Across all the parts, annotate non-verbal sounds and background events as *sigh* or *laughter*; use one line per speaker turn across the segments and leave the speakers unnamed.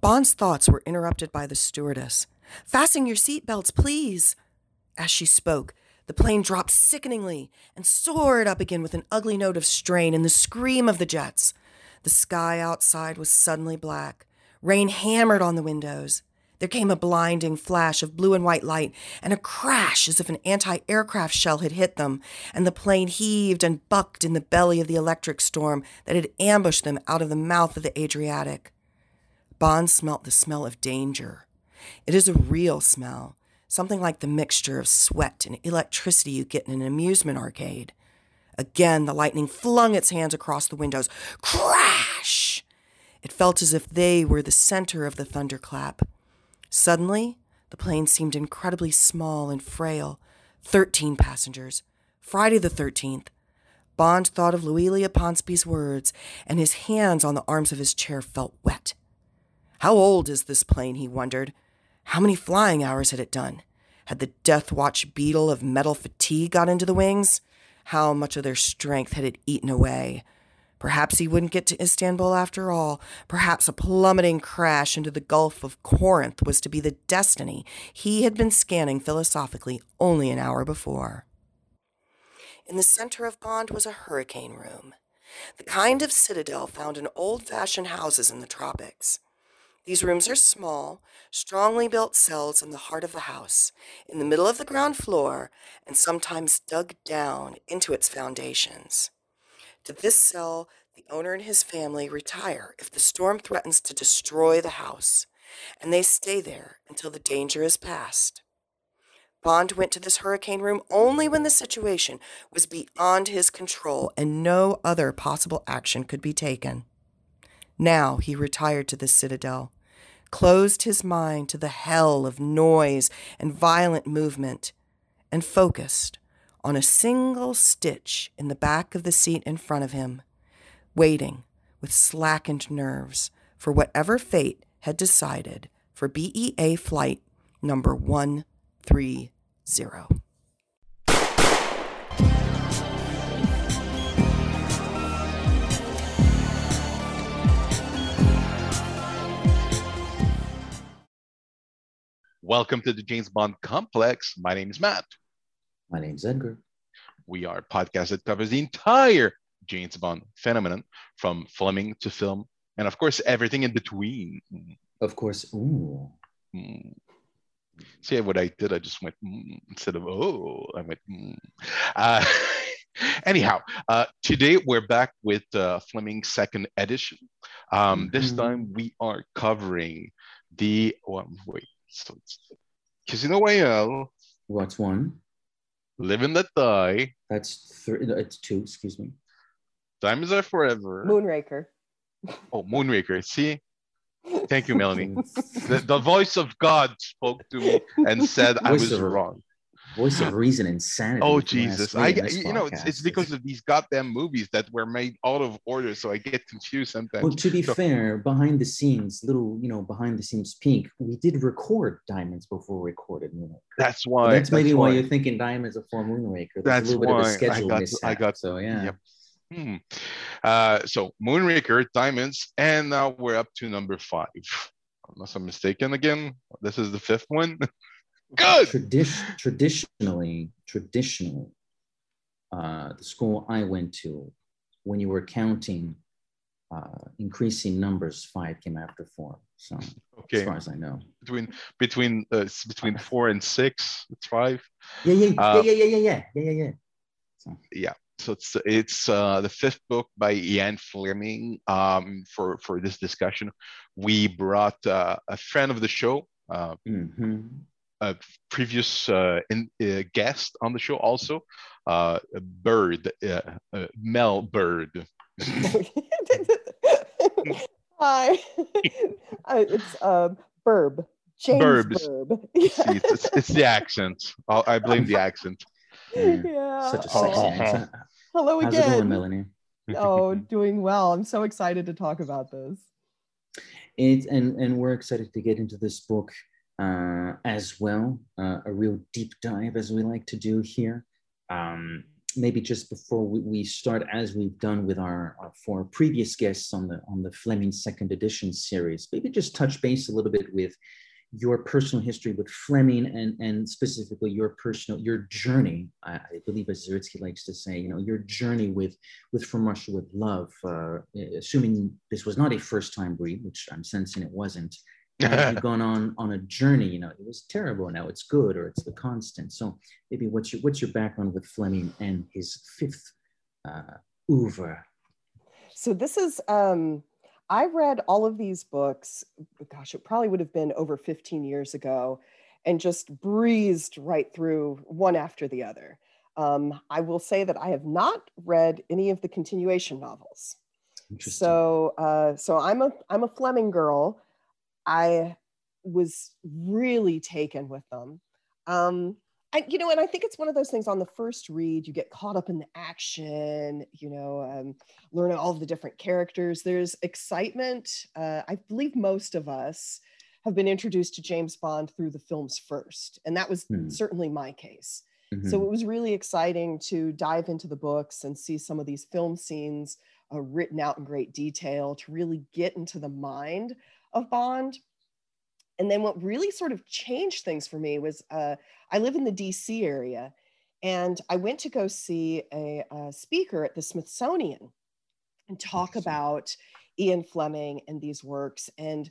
Bond's thoughts were interrupted by the stewardess. Fasten your seatbelts, please. As she spoke, the plane dropped sickeningly and soared up again with an ugly note of strain and the scream of the jets. The sky outside was suddenly black. Rain hammered on the windows. There came a blinding flash of blue and white light and a crash as if an anti aircraft shell had hit them, and the plane heaved and bucked in the belly of the electric storm that had ambushed them out of the mouth of the Adriatic. Bond smelt the smell of danger. It is a real smell, something like the mixture of sweat and electricity you get in an amusement arcade. Again, the lightning flung its hands across the windows. Crash! It felt as if they were the center of the thunderclap. Suddenly, the plane seemed incredibly small and frail. Thirteen passengers. Friday the 13th. Bond thought of Loelia Ponsonby's words, and his hands on the arms of his chair felt wet. How old is this plane, he wondered. How many flying hours had it done? Had the Death Watch beetle of metal fatigue got into the wings? How much of their strength had it eaten away? Perhaps he wouldn't get to Istanbul after all. Perhaps a plummeting crash into the Gulf of Corinth was to be the destiny he had been scanning philosophically only an hour before. In the center of Bond was a hurricane room, the kind of citadel found in old fashioned houses in the tropics. These rooms are small, strongly built cells in the heart of the house, in the middle of the ground floor, and sometimes dug down into its foundations. To this cell, the owner and his family retire if the storm threatens to destroy the house, and they stay there until the danger is past. Bond went to this hurricane room only when the situation was beyond his control and no other possible action could be taken. Now he retired to the citadel, closed his mind to the hell of noise and violent movement, and focused on a single stitch in the back of the seat in front of him, waiting with slackened nerves for whatever fate had decided for BEA flight number 130.
Welcome to the James Bond Complex. My name is Matt.
My name is Edgar.
We are a podcast that covers the entire James Bond phenomenon from Fleming to film, and of course, everything in between.
Of course. Ooh.
Mm. See what I did? I just went mm, instead of oh, I went. Mm. Uh, *laughs* anyhow, uh, today we're back with uh, Fleming's second edition. Um, mm-hmm. This time we are covering the oh, wait, so it's Casino Royale.
What's one?
Live and Let Die.
That's three. It's two. Excuse me.
Diamonds Are Forever.
Moonraker.
Oh, Moonraker. See, thank you, Melanie. *laughs* the, the, voice of God spoke to me and said I was wrong
voice of *gasps* reason and sanity.
Oh Jesus! I you know it's, it's because of these goddamn movies that were made out of order, so I get confused sometimes.
Well, to be
so,
fair, behind the scenes, little you know, behind the scenes peek, we did record Diamonds before we recorded Moonraker.
That's why.
Well, that's, maybe why, why, you're thinking Diamonds before Moonraker.
There's that's a little why bit of a schedule I got. Mishap, I got.
So yeah.
Yep. Hmm. Uh, so Moonraker, Diamonds, and now we're up to number five. Unless I'm mistaken again, this is the fifth one. *laughs* Good.
Tradi- traditionally, traditionally, uh, the school I went to, when you were counting uh, increasing numbers, five came after four. So okay. as far as I know,
between between uh, between four and six, it's five.
Yeah, yeah, uh, yeah, yeah, yeah, yeah, yeah, yeah, yeah.
So. Yeah. So it's it's uh, the fifth book by Ian Fleming. Um, for for this discussion, we brought uh, a friend of the show, uh, mm-hmm a previous uh, in, uh, guest on the show also, uh, Bird, uh, uh, Mel Bird. *laughs*
Hi, *laughs* uh, it's um, Birb. James Birbs. Birb.
See, it's, it's, it's, the accent. I'll, i blame the accent.
Yeah. *laughs* yeah.
Such a sexy oh. accent.
Hello again.
How's it going, Melanie?
oh, doing well. I'm so excited to talk about this.
It's, and, and we're excited to get into this book uh, as well, uh, a real deep dive as we like to do here. Um, maybe just before we, we, start, as we've done with our, our four previous guests on the on the Fleming Second Edition series, maybe just touch base a little bit with your personal history with Fleming and, and specifically your personal, your journey, I, I believe as Zaritsky likes to say, you know, your journey with, with From Russia with Love, uh, assuming this was not a first time read, which I'm sensing it wasn't, you've *laughs* gone on on a journey, you know, it was terrible, now it's good, or it's the constant. So maybe what's your, what's your background with Fleming and his fifth uh, oeuvre?
So this is, um, I read all of these books, gosh, it probably would have been over 15 years ago, and just breezed right through one after the other. Um, I will say that I have not read any of the continuation novels. So, uh, so I'm a I'm a Fleming girl. I was really taken with them. Um, I, you know, and I think it's one of those things on the first read, you get caught up in the action, you know, um, learning all of the different characters. There's excitement. Uh, I believe most of us have been introduced to James Bond through the films first, and that was hmm. certainly my case. Mm-hmm. So it was really exciting to dive into the books and see some of these film scenes uh, written out in great detail to really get into the mind of Bond and then what really sort of changed things for me was uh, I live in the DC area, and I went to go see a, a speaker at the Smithsonian and talk about Ian Fleming and these works and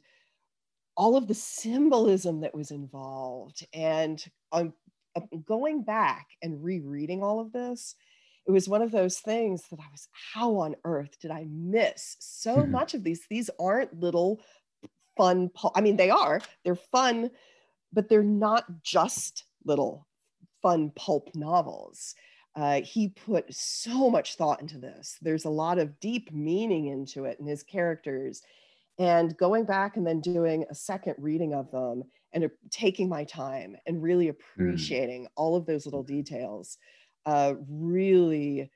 all of the symbolism that was involved. And um, going back and rereading all of this, it was one of those things that I was, how on earth did I miss so much of these? These aren't little fun. I mean, they are, they're fun, but they're not just little fun pulp novels. Uh, he put so much thought into this. There's a lot of deep meaning into it and his characters. And going back and then doing a second reading of them and taking my time and really hmm. appreciating mm. all of those little details uh, really,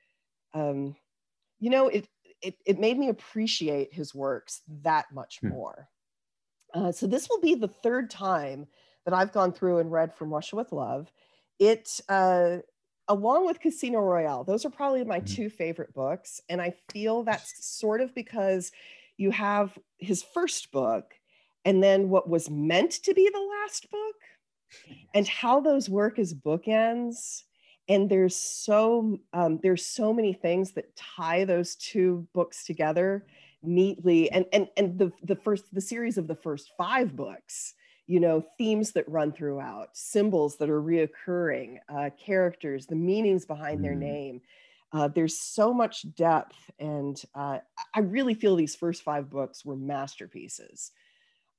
um, you know, it, it, it made me appreciate his works that much mm. more. Uh, so this will be the third time that I've gone through and read From Russia with Love. It, uh, along with Casino Royale, those are probably my mm-hmm. two favorite books. And I feel that's sort of because you have his first book and then what was meant to be the last book and how those work as bookends and there's so um, there's so many things that tie those two books together neatly and and and the the first the series of the first five books you know themes that run throughout symbols that are reoccurring uh, characters the meanings behind mm. their name uh, there's so much depth and uh, i really feel these first five books were masterpieces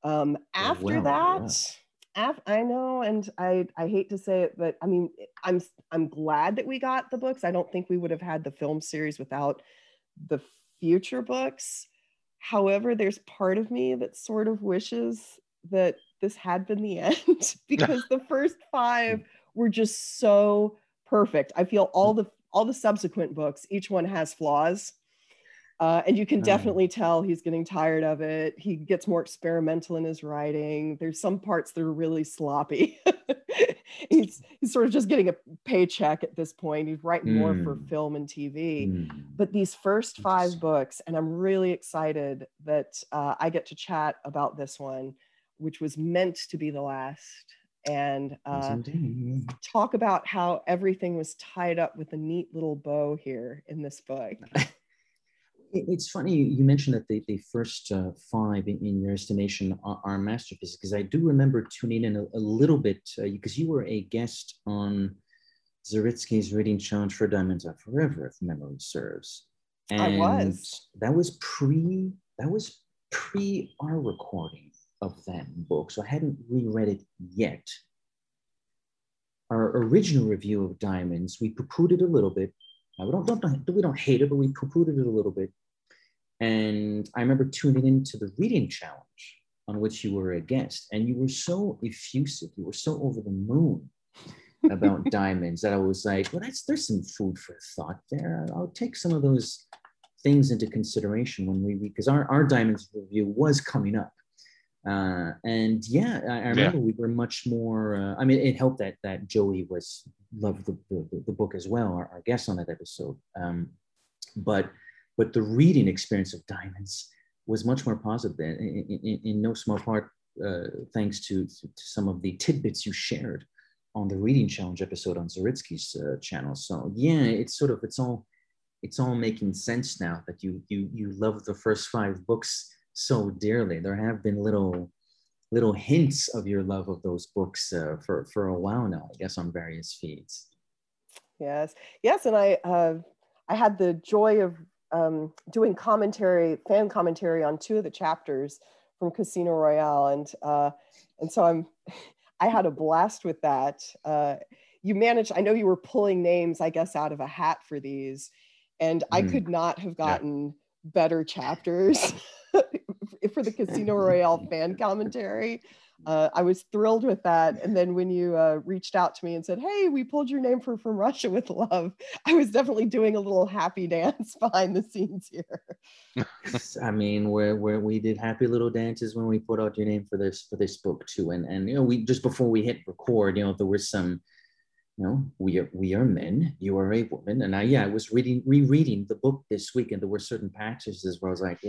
um, after that yeah. af- i know and i i hate to say it but i mean i'm i'm glad that we got the books i don't think we would have had the film series without the future books However, there's part of me that sort of wishes that this had been the *laughs* end *laughs* because the first five mm. were just so perfect. I feel all mm. the all the subsequent books, each one has flaws. Uh, and you can definitely tell he's getting tired of it. He gets more experimental in his writing. There's some parts that are really sloppy. *laughs* he's he's sort of just getting a paycheck at this point. He's writing mm. more for mm. film and TV. Mm. But these first five books, and I'm really excited that uh, I get to chat about this one, which was meant to be the last, and uh, talk about how everything was tied up with a neat little bow here in this book. *laughs*
It's funny you mentioned that the, the first uh, five, in, in, your estimation, are, are masterpieces because I do remember tuning in a, a little bit because uh, you were a guest on Zaritsky's reading challenge for Diamonds Are Forever, if memory serves.
And I was.
That was pre. That was pre our recording of that book, so I hadn't reread it yet. Our original review of Diamonds, we poo-pooed it a little bit. we don't, don't, we don't hate it, but we poo-pooed it a little bit. And I remember tuning into the reading challenge on which you were a guest, and you were so effusive, you were so over the moon *laughs* about diamonds that I was like, well, that's there's some food for thought there. I'll take some of those things into consideration when we because our, our diamonds review was coming up. Uh, and yeah, I, I remember yeah. we were much more. Uh, I mean, it helped that that Joey was loved the, the, the book as well, our, our, guest on that episode. Um, but but the reading experience of Diamonds was much more positive, in, in, in no small part uh, thanks to, to some of the tidbits you shared on the reading challenge episode on Zaritsky's uh, channel. So yeah, it's sort of it's all it's all making sense now that you you you love the first five books so dearly. There have been little little hints of your love of those books uh, for for a while now, I guess, on various feeds.
Yes, yes, and I uh, I had the joy of um, doing commentary, fan commentary on two of the chapters from Casino Royale, and uh, and so I'm *laughs* I had a blast with that. Uh, you managed. I know you were pulling names, I guess, out of a hat for these, and mm. I could not have gotten yeah. better chapters *laughs* for the Casino Royale fan commentary uh, I was thrilled with that. And then when you uh, reached out to me and said, "Hey, we pulled your name for From Russia with Love," *laughs* I was definitely doing a little happy *laughs* dance behind the scenes here. *laughs*
I mean, where we did happy little dances when we put out your name for this for this book too, and and you know we just before we hit record, you know, there was some. You know, we are we are men. You are a woman, and I yeah, I was reading rereading the book this week, and there were certain passages where I was like,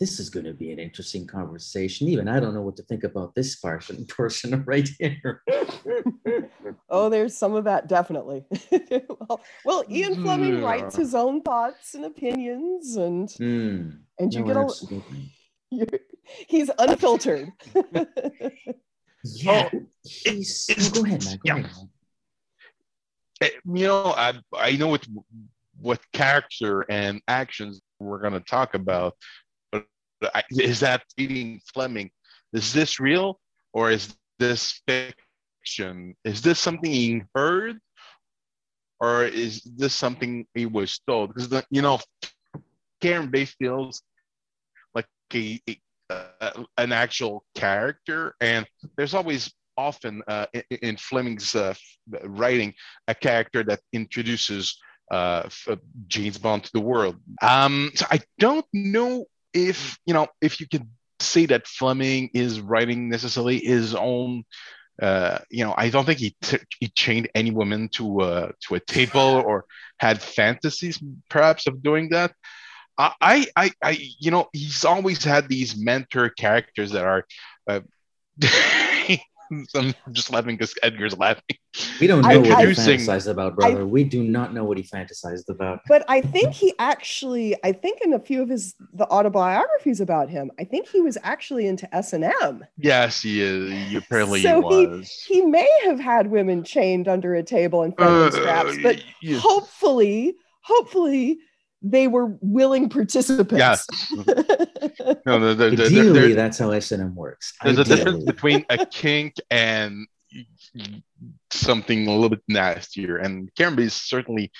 this is going to be an interesting conversation. Even I don't know what to think about this person *laughs* person right here. *laughs*
oh, there's some of that definitely. *laughs* well, well, Ian Fleming writes his own thoughts and opinions, and mm. and you no, get a. He's unfiltered.
yeah, oh, he's. Oh, go ahead, man. Go yeah. ahead.
Eh, you know, I I know what what character and actions we're going to talk about is that reading Fleming? Is this real or is this fiction? Is this something he heard or is this something he was told? Because the, you know, Kerim Bey feels like a, a uh, an actual character, and there's always often uh, in, in, Fleming's uh, writing a character that introduces uh, James Bond to the world. Um, so I don't know if you know if you can say that Fleming is writing necessarily his own uh, you know, I don't think he t- he chained any woman to uh, to a table *laughs* or had fantasies, perhaps, of doing that. I, I, I, you know, he's always had these mentor characters that are uh, *laughs* *laughs* I'm just laughing because Edgar's laughing.
We don't know I, what I, he fantasized about, brother. I, we do not know what he fantasized about.
But I think he actually, I think in a few of his the autobiographies about him, I think he was actually into S and M.
Yes, he is. He apparently so he was.
He, he may have had women chained under a table and uh, straps, but yeah. hopefully, hopefully they were willing participants.
Yes.
no, the, the, the, Ideally, that's how S&M works.
There's Ideally. a difference between a kink and something a little bit nastier. And Kerim is certainly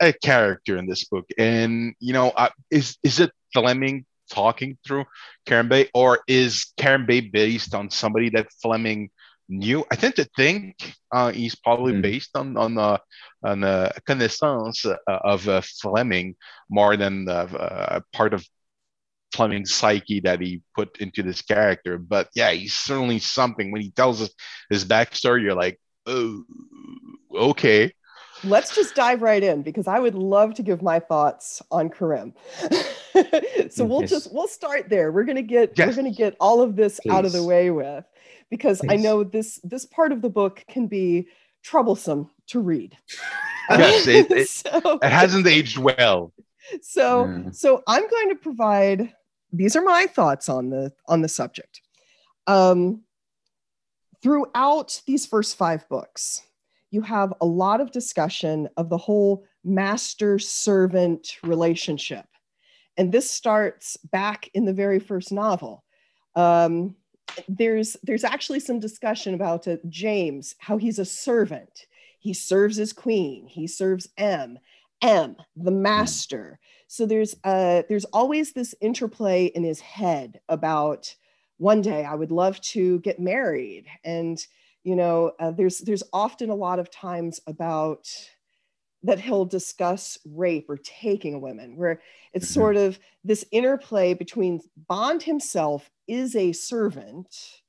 a character in this book. And, you know, uh, is, is it Fleming talking through Kerim Bey or is Kerim Bey based on somebody that Fleming new. I tend to think uh, he's probably mm. based on on uh, on a connaissance uh, of uh, Fleming more than uh, part of Fleming's psyche that he put into this character. But yeah, he's certainly something. When he tells us his backstory, you're like, oh, okay.
Let's just dive right in because I would love to give my thoughts on Kerim. *laughs* so we'll just we'll start there. We're gonna get yes. we're gonna get all of this Please. out of the way with because Please. I know this this part of the book can be troublesome to read.
Yes, it, it, *laughs* so, it hasn't aged well.
So mm. so I'm going to provide these are my thoughts on the on the subject. Um, throughout these first five books, you have a lot of discussion of the whole master servant relationship. And this starts back in the very first novel. Um, there's there's actually some discussion about uh, James, how he's a servant. He serves his queen. He serves M. M, the master. So there's uh, there's always this interplay in his head about one day I would love to get married, and you know uh, there's there's often a lot of times about that he'll discuss rape or taking women, where it's mm-hmm. sort of this interplay between Bond himself is a servant,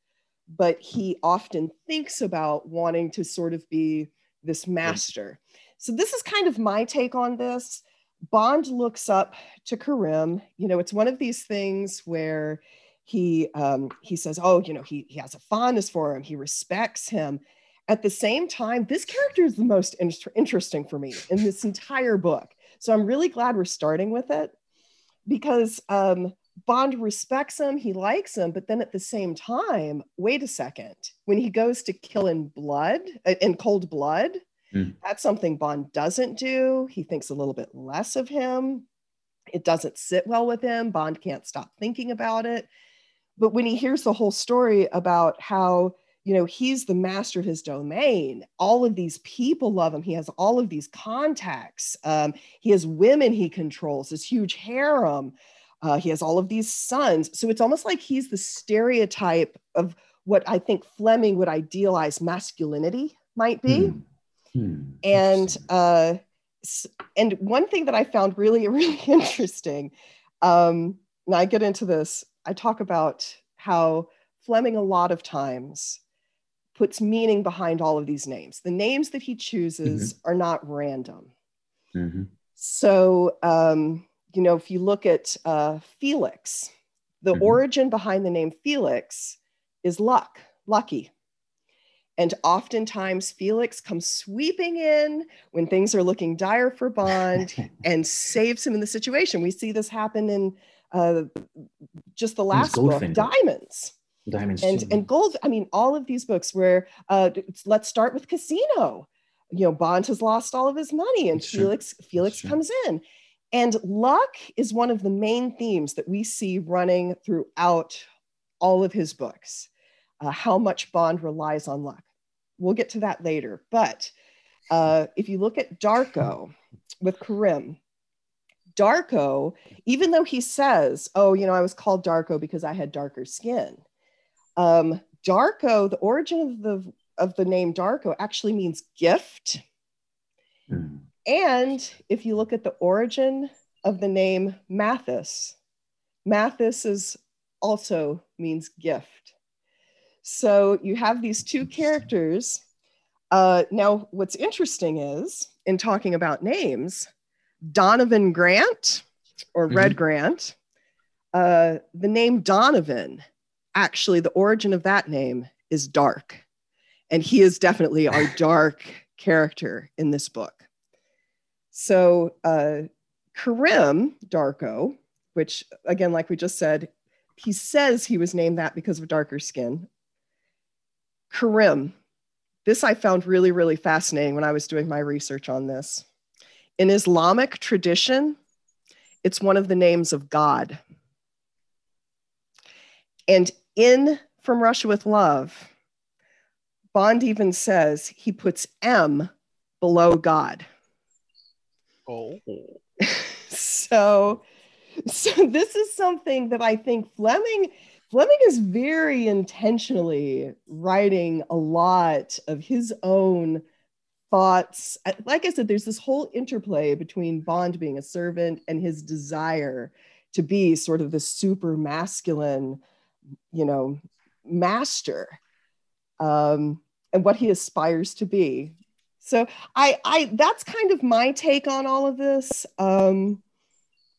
but he often thinks about wanting to sort of be this master. So, this is kind of my take on this. Bond looks up to Karim. You know, it's one of these things where he um, he says, "Oh, you know, he he has a fondness for him. He respects him." At the same time, this character is the most inter- interesting for me in this entire book. So I'm really glad we're starting with it because um, Bond respects him, he likes him, but then at the same time, wait a second, when he goes to kill in blood, uh, in cold blood, mm. that's something Bond doesn't do. He thinks a little bit less of him. It doesn't sit well with him. Bond can't stop thinking about it. But when he hears the whole story about how you know he's the master of his domain. All of these people love him. He has all of these contacts. Um, he has women he controls this huge harem. Uh, he has all of these sons. So it's almost like he's the stereotype of what i think fleming would idealize masculinity might be. Hmm. Hmm. and uh, and one thing that i found really *laughs* really interesting um, and i get into this i talk about how fleming a lot of times puts meaning behind all of these names. The names that he chooses mm-hmm. are not random. Mm-hmm. So, um, you know, if you look at uh, Felix, the mm-hmm. origin behind the name Felix is luck, lucky. And oftentimes, Felix comes sweeping in when things are looking dire for Bond *laughs* and saves him in the situation. We see this happen in uh, just the last book, Diamonds.
Diamonds
and and gold. I mean, all of these books where uh, let's start with Casino. You know, Bond has lost all of his money, and Felix Felix comes in, and luck is one of the main themes that we see running throughout all of his books. Uh, how much Bond relies on luck. We'll get to that later, but uh, if you look at Darko with Karim, Darko, even though he says, "Oh, you know, I was called Darko because I had darker skin," Um, Darko, the origin of the of the name Darko actually means gift. Mm. And if you look at the origin of the name Mathis, Mathis is also means gift. So you have these two characters. Uh, now, what's interesting is in talking about names, Donovan Grant or mm-hmm. Red Grant, uh, the name Donovan actually the origin of that name is dark. And he is definitely our *laughs* dark character in this book. So, uh, Karim Darko, which again, like we just said, he says he was named that because of darker skin. Karim, this I found really, really fascinating when I was doing my research on this. In Islamic tradition, it's one of the names of God. And in From Russia with Love, Bond even says he puts M below God.
Oh. *laughs*
so, so this is something that I think Fleming Fleming is very intentionally writing a lot of his own thoughts. Like I said, there's this whole interplay between Bond being a servant and his desire to be sort of the super masculine you know, master um, and what he aspires to be. So I, I, that's kind of my take on all of this. Um,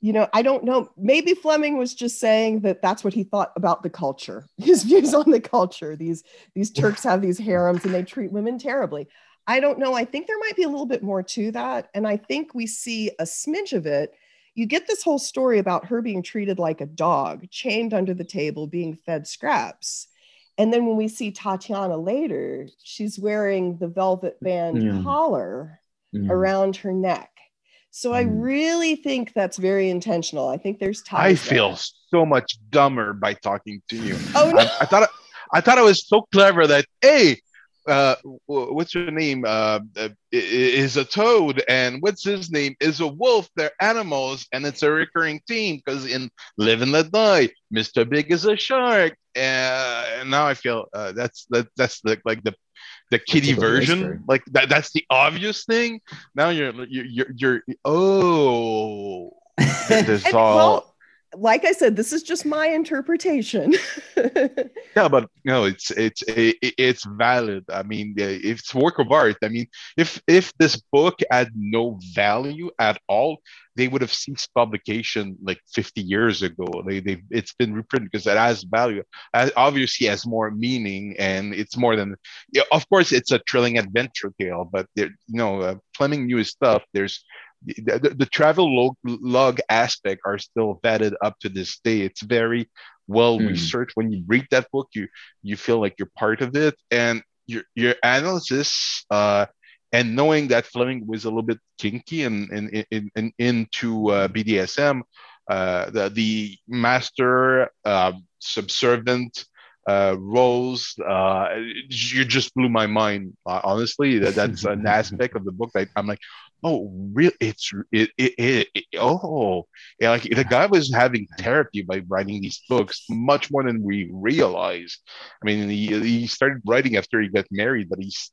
you know, I don't know. Maybe Fleming was just saying that that's what he thought about the culture. *laughs* His views on the culture. These these Turks have these harems and they treat women terribly. I don't know. I think there might be a little bit more to that, and I think we see a smidge of it you get this whole story about her being treated like a dog, chained under the table, being fed scraps. And then when we see Tatiana later, she's wearing the velvet band yeah. collar yeah. around her neck. So mm. I really think that's very intentional. I think there's
time. I feel so much dumber by talking to you. Oh no. I, I thought I thought I was so clever that hey, uh, what's your name? Uh, uh is a toad and what's his name? Is a wolf. They're animals and it's a recurring theme because in live and let die mr big is a shark. Uh, and now i feel uh, that's that, that's the, like the the kiddie version. Like that that's the obvious thing. Now you're you're you're, you're oh. *laughs*
There's all well, like I said, this is just my interpretation. *laughs*
yeah, but no, it's it's it's valid. I mean, it's work of art. I mean, if if this book had no value at all, they would have ceased publication like 50 years ago. They they it's been reprinted because it has value. It obviously has more meaning, and it's more than. Of course, it's a thrilling adventure tale, but there, you know, uh, Fleming knew his stuff. There's the, the, travel log, log, aspect are still vetted up to this day. It's very well mm. researched. When you read that book, you you feel like you're part of it, and your your analysis uh, and knowing that Fleming was a little bit kinky and and, in, in, into uh, BDSM, uh, the the master uh, subservient uh, roles. Uh, you just blew my mind. Uh, honestly, that, that's an *laughs* aspect of the book that I'm like, oh, really? It's it, it, it, it oh, yeah, like the guy was having therapy by writing these books much more than we realize. I mean, he, he started writing after he got married, but he's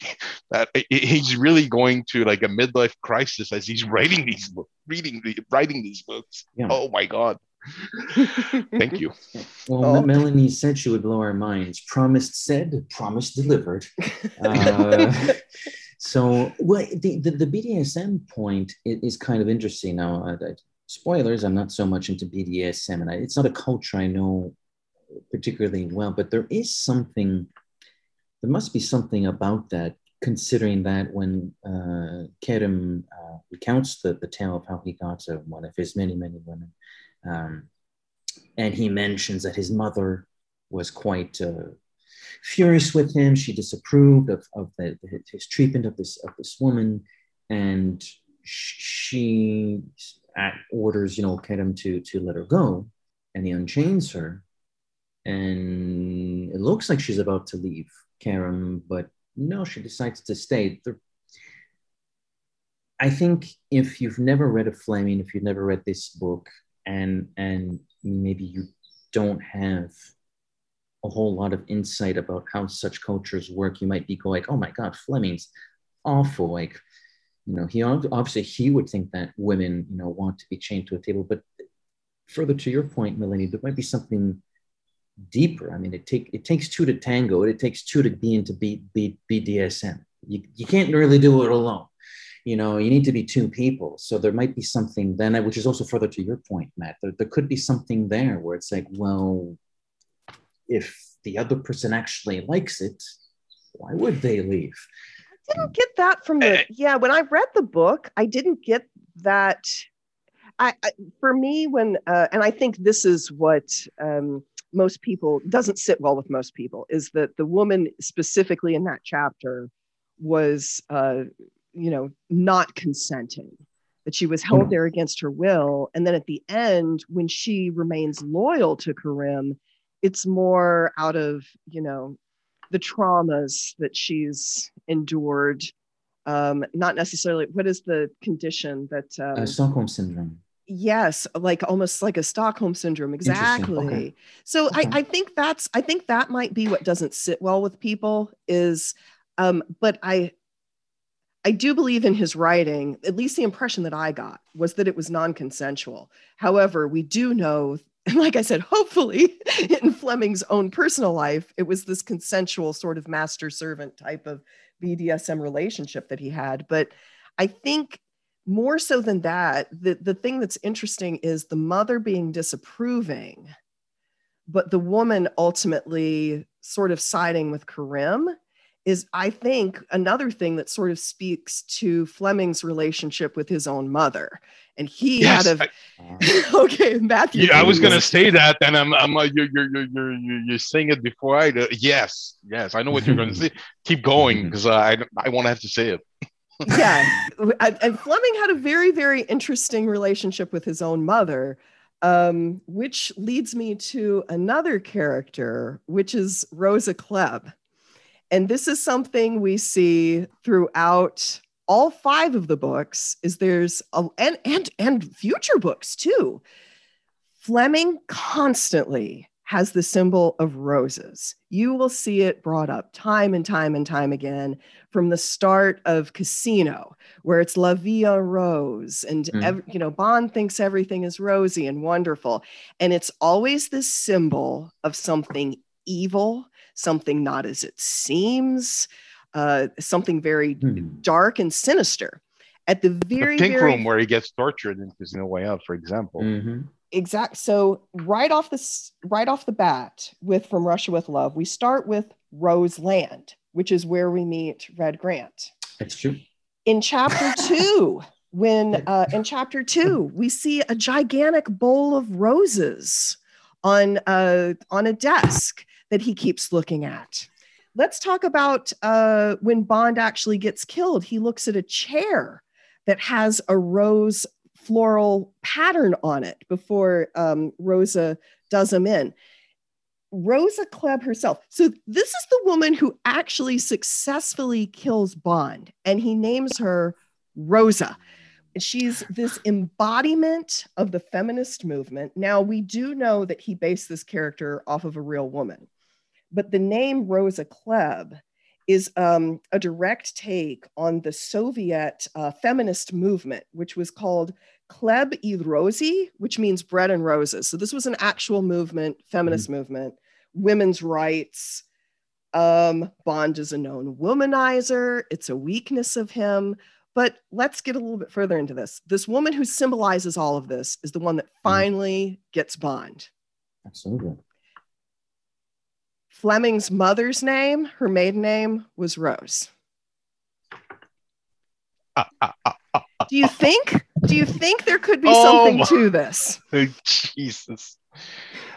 *laughs* that he's really going to like a midlife crisis as he's writing these books, reading writing these books. Yeah. Oh my god. *laughs* Thank you.
Well, oh. Melanie said she would blow our minds. Promised said, promised delivered. *laughs* Uh, so, well, the, the, the, BDSM point is kind of interesting. Now, spoilers, I'm not so much into BDSM, and I, it's not a culture I know particularly well, but there is something, there must be something about that, considering that when uh, Kerim uh, recounts the, the tale of how he got to one of his many, many women, um, and he mentions that his mother was quite uh, furious with him. She disapproved of, of the, his treatment of this of this woman, and she orders you know Kerim to to let her go, and he unchains her, and it looks like she's about to leave Kerim, but no, she decides to stay. I think if you've never read a Fleming, if you've never read this book, and and maybe you don't have a whole lot of insight about how such cultures work, you might be going, "Oh my God, Fleming's awful!" Like, you know, he obviously he would think that women, you know, want to be chained to a table. But further to your point, Melanie, there might be something deeper. I mean, it take it takes two to tango. It takes two to be into B, B, BDSM. You, you can't really do it alone you know you need to be two people so there might be something then which is also further to your point matt there, there could be something there where it's like well if the other person actually likes it why would they leave
i didn't get that from the yeah when i read the book i didn't get that I, I for me when uh, and i think this is what um, most people doesn't sit well with most people is that the woman specifically in that chapter was uh, you know, not consenting, that she was held hmm. there against her will. And then at the end, when she remains loyal to Kerim, it's more out of, you know, the traumas that she's endured. Um, not necessarily what is the condition that
um, uh, Stockholm syndrome.
Yes, like almost like a Stockholm syndrome. Exactly. Okay. So okay. I, I think that's I think that might be what doesn't sit well with people is um, but I I do believe in his writing, at least the impression that I got was that it was non consensual. However, we do know, and *laughs* like I said, hopefully *laughs* in Fleming's own personal life, it was this consensual sort of master servant type of BDSM relationship that he had. But I think more so than that, the, the thing that's interesting is the mother being disapproving, but the woman ultimately sort of siding with Kerim is I think another thing that sort of speaks to Fleming's relationship with his own mother. And he yes, had a I, *laughs* okay, Matthew.
Yeah, I was gonna say that, and I'm I'm like you're you're you're you're you're saying it before I do. Yes, yes, I know what you're gonna say. *laughs* Keep going because uh, I I won't have to say it. *laughs*
yeah, and Fleming had a very very interesting relationship with his own mother. Um, which leads me to another character, which is Rosa Klebb. And this is something we see throughout all five of the books is there's a, and and and future books too. Fleming constantly has the symbol of roses. You will see it brought up time and time and time again from the start of Casino, where it's La Vie Rose, and mm. ev- you know Bond thinks everything is rosy and wonderful, and it's always this symbol of something evil, something not as it seems, uh, something very mm. dark and sinister. At the very
the pink
very,
room where he gets tortured in no Way Out, for example.
Mm-hmm
exact so right off this right off the bat with from russia with love we start with rose land which is where we meet red grant
that's true
in chapter *laughs* two when uh, in chapter two we see a gigantic bowl of roses on uh, on a desk that he keeps looking at let's talk about uh, when bond actually gets killed he looks at a chair that has a rose floral pattern on it before um, Rosa does him in. Rosa Klebb herself. So this is the woman who actually successfully kills Bond, and he names her Rosa. She's this embodiment of the feminist movement. Now, we do know that he based this character off of a real woman, but the name Rosa Klebb is um, a direct take on the Soviet uh, feminist movement, which was called Kleb i Rosi, which means bread and roses. So this was an actual movement, feminist mm-hmm. movement, women's rights. Um, Bond is a known womanizer. It's a weakness of him. But let's get a little bit further into this. This woman who symbolizes all of this is the one that mm-hmm. finally gets Bond.
Absolutely.
Fleming's mother's name, her maiden name was Rose. *laughs* do you think? Do you think there could be oh something my, to this? *laughs*
Jesus.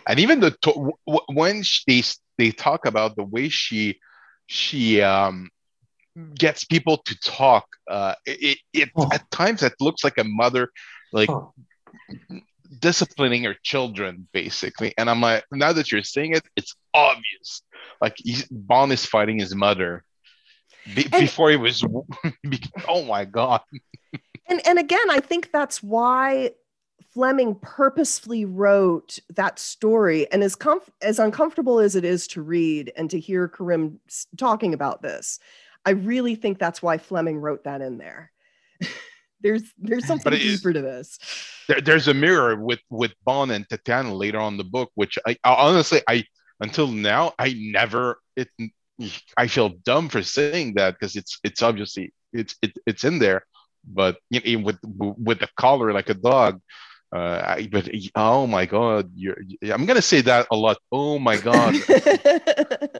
And even the to- when they they talk about the way she she um gets people to talk, uh, it, it oh. at times it looks like a mother like oh disciplining her children basically. And i'm like now that you're saying it it's obvious. Like bond is fighting his mother be- before he was *laughs* oh my god.
And and again i think that's why fleming purposefully wrote that story. And as comf- as uncomfortable as it is to read and to hear karim talking about this i really think that's why fleming wrote that in there *laughs* there's there's something deeper to this.
There, there's a mirror with with Bond and Tatiana later on the book, which I, I honestly I until now I never it I feel dumb for saying that because it's it's obviously it's it, it's in there, but you know, with with the collar like a dog. Uh, but oh my god, you're, I'm gonna say that a lot. Oh my god. *laughs*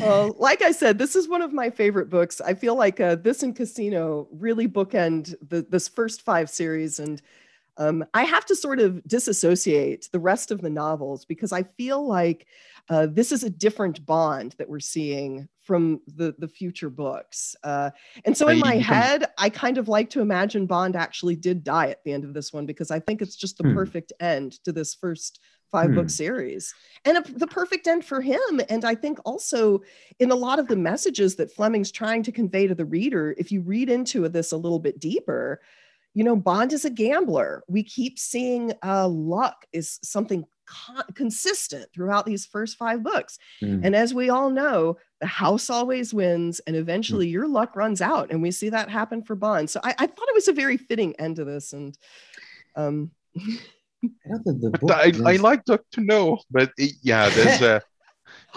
well, like I said, this is one of my favorite books. I feel like uh, this and Casino really bookend the, this first five series, and um, I have to sort of disassociate the rest of the novels because I feel like uh, this is a different Bond that we're seeing from the the future books. Uh, and so in my head, I kind of like to imagine Bond actually did die at the end of this one because I think it's just the hmm. perfect end to this first five book hmm. series and a, the perfect end for him and i think also in a lot of the messages that fleming's trying to convey to the reader if you read into this a little bit deeper you know bond is a gambler we keep seeing uh, luck is something con- consistent throughout these first five books mm. and as we all know the house always wins and hmm. eventually mm. your luck runs out and we see that happen for bond so I, I thought it was a very fitting end to this and um *laughs*
I, I like to know, but yeah, there's *laughs* a.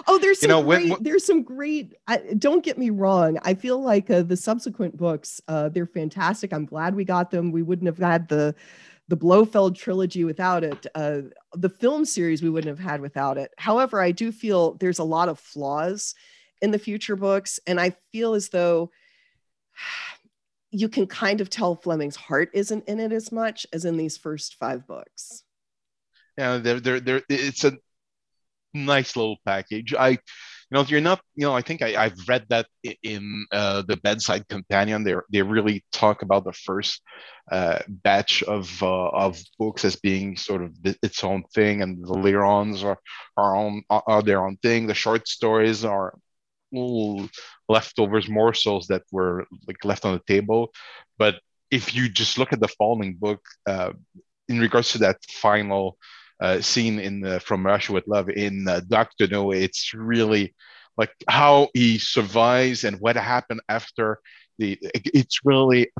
oh, there's some you know, great, when, when, there's some great. I, don't get me wrong. I feel like uh, the subsequent books, uh, they're fantastic. I'm glad we got them. We wouldn't have had the the Blofeld trilogy without it. Uh, the film series we wouldn't have had without it. However, I do feel there's a lot of flaws in the future books, and I feel as though you can kind of tell Fleming's heart isn't in it as much as in these first five books.
Yeah, they're, they're, they're, it's a nice little package. I, you know, if you're not, you know, I think I, I've read that in uh, the Bedside Companion. They they really talk about the first uh, batch of uh, of books as being sort of its own thing, and the later are are on are their own thing. The short stories are leftovers morsels that were like left on the table but if you just look at the following book uh, in regards to that final uh, scene in the, from Russia with Love in uh, Doctor No. It's really like how he survives and what happened after the. It's really,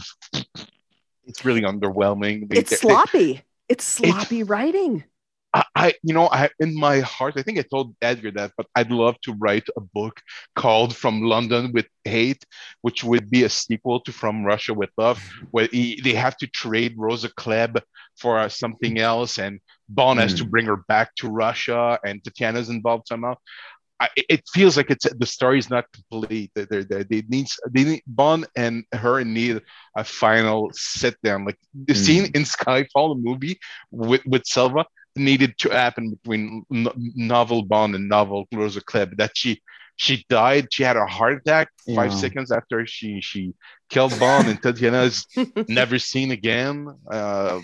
it's really underwhelming.
It's sloppy. it's sloppy writing.
I, I, you know, I in my heart, I think I told Edgar that, but I'd love to write a book called "From London with Hate," which would be a sequel to "From Russia with Love," where he, they have to trade Rosa Klebb for uh, something else, and Bond mm. has to hmm. bring her back to Russia, and Tatiana's involved somehow. I, it feels like it's the story is not complete. They, they, they need they need Bond and her need a final sit down. Like the mm. scene in Skyfall, the movie with with Silva, needed to happen between novel Bond and novel Rosa Klebb that she she died. She had a heart attack yeah. five seconds after she she killed Bond, and Tatiana is *laughs* never seen again. Uh,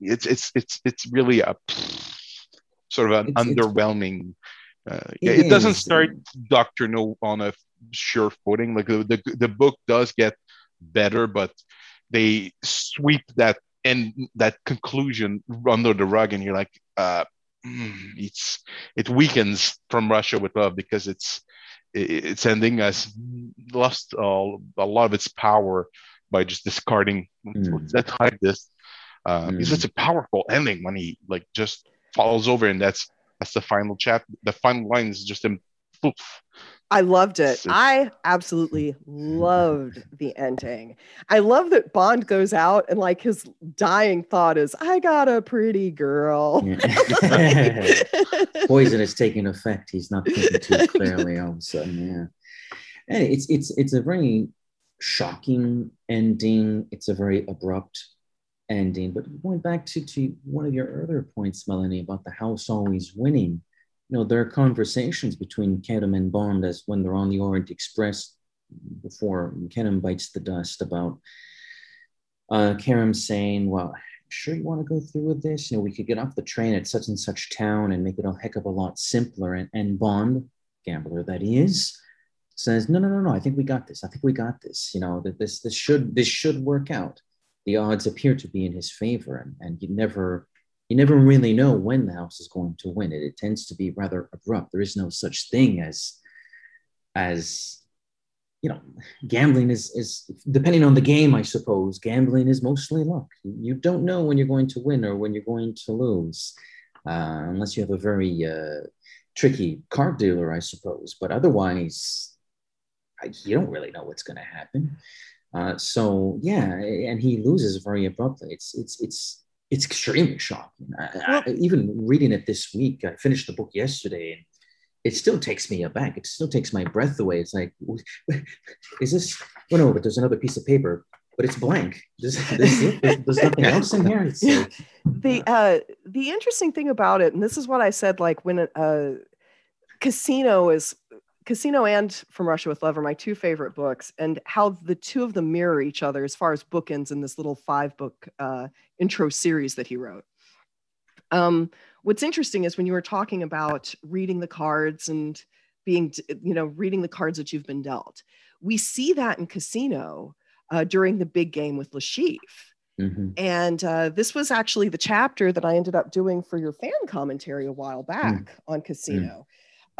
it's it's it's it's really a sort of an it's, underwhelming. Uh, yeah, it, it doesn't start Doctor No on a sure footing. Like the, the the book does get better, but they sweep that and that conclusion under the rug and you're like uh, it's it weakens from russia with love because it's it's ending has lost all, a lot of its power by just discarding mm. let's hide this uh, mm. it's such a powerful ending when he like just falls over and that's that's the final chat the final line is just him poof
I loved it. I absolutely loved the ending. I love that Bond goes out and like his dying thought is, I got a pretty girl.
Yeah. *laughs* *laughs* Poison is taking effect. He's not thinking too *laughs* clearly all of a sudden. Yeah. And it's it's it's a very shocking ending. It's a very abrupt ending. But going back to, to one of your earlier points, Melanie, about the house always winning you know, there are conversations between Kerim and Bond as when they're on the Orient Express before Kerim bites the dust about uh, saying, well, sure you want to go through with this? You know, we could get off the train at such and such town and make it a heck of a lot simpler. And, and Bond, gambler that he is, says, no, no, no, no, I think we got this. I think we got this. You know, that this, this should, this should work out. The odds appear to be in his favor and, and you never you never really know when the house is going to win it. It tends to be rather abrupt. There is no such thing as as you know, gambling is is depending on the game, I suppose. Gambling is mostly luck. You don't know when you're going to win or when you're going to lose, uh, unless you have a very uh, tricky card dealer, I suppose. But otherwise, you don't really know what's going to happen. Uh, so yeah, and he loses very abruptly. It's it's it's it's extremely shocking. I, I, even reading it this week, I finished the book yesterday, and it still takes me aback. It still takes my breath away. It's like, *laughs* is this? Oh no, but there's another piece of paper, but it's blank. There's, there's, there's nothing else in here. It's like, *laughs*
the uh, the interesting thing about it, and this is what I said, like when a uh, casino is Casino and From Russia with Love are my two favorite books, and how the two of them mirror each other as far as bookends in this little five book uh, intro series that he wrote. Um, what's interesting is when you were talking about reading the cards and being, you know, reading the cards that you've been dealt, we see that in Casino uh, during the big game with Chiffre. Mm-hmm. And uh, this was actually the chapter that I ended up doing for your fan commentary a while back mm. on Casino. Mm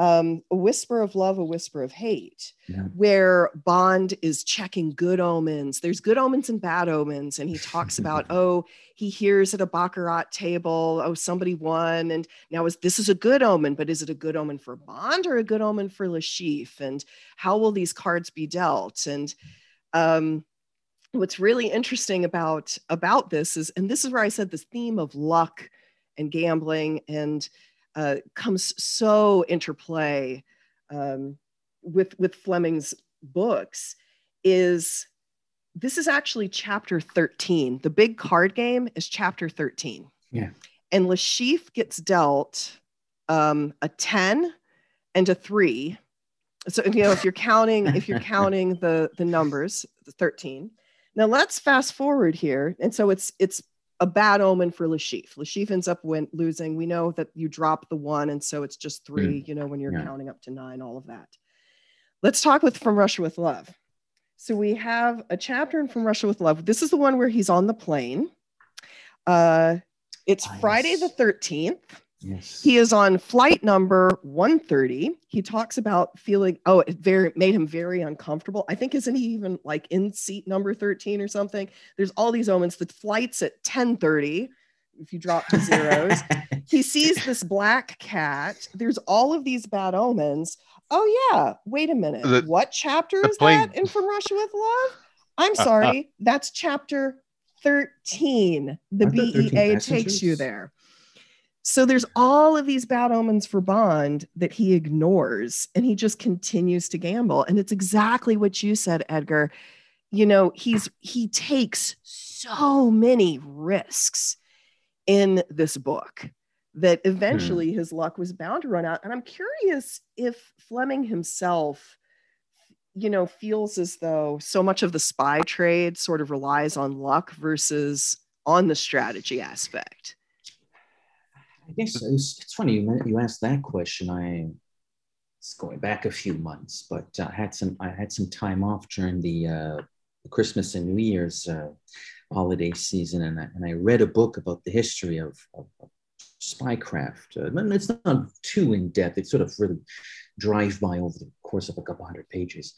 um, a whisper of love, a whisper of hate, yeah. where Bond is checking good omens. There's good omens and bad omens. And he talks *laughs* about, oh, he hears at a Baccarat table, oh, somebody won. And now is this is a good omen, but is it a good omen for Bond or a good omen for Chiffre? And how will these cards be dealt? And um, what's really interesting about about this is, and this is where I said this theme of luck and gambling and uh, comes so interplay um, with with Fleming's books is this is actually chapter 13. The big card game is chapter 13.
Yeah.
And Chiffre gets dealt um, a 10 and a three. So you know if you're counting if you're *laughs* counting the the numbers, the 13. Now let's fast forward here. And so it's it's a bad omen for Chiffre. Le Chiffre ends up win- losing. We know that you drop the one, and so it's just three, mm. you know, when you're yeah. counting up to nine, all of that. Let's talk with From Russia with Love. So we have a chapter in From Russia with Love. This is the one where he's on the plane. Uh, It's nice. Friday the 13th.
Yes.
He is on flight number 130. He talks about feeling, oh, it very made him very uncomfortable. I think isn't he even like in seat number 13 or something? There's all these omens. The flight's at 1030. If you drop the zeros, *laughs* he sees this black cat. There's all of these bad omens. Oh yeah, wait a minute. The, what chapter is plane. that in From Russia with Love? I'm sorry, uh, uh, that's chapter 13. The BEA takes you there. So there's all of these bad omens for Bond that he ignores and he just continues to gamble. And it's exactly what you said, Edgar. You know, he's he takes so many risks in this book that eventually hmm. his luck was bound to run out. And I'm curious if Fleming himself, you know, feels as though so much of the spy trade sort of relies on luck versus on the strategy aspect.
I guess it's, it's funny you, you asked that question. I it's going back a few months, but I had some I had some time off during the uh, Christmas and New Year's uh, holiday season, and I, and I read a book about the history of, of, of spycraft. Uh, it's not too in depth. It's sort of really drive by over the course of a couple hundred pages,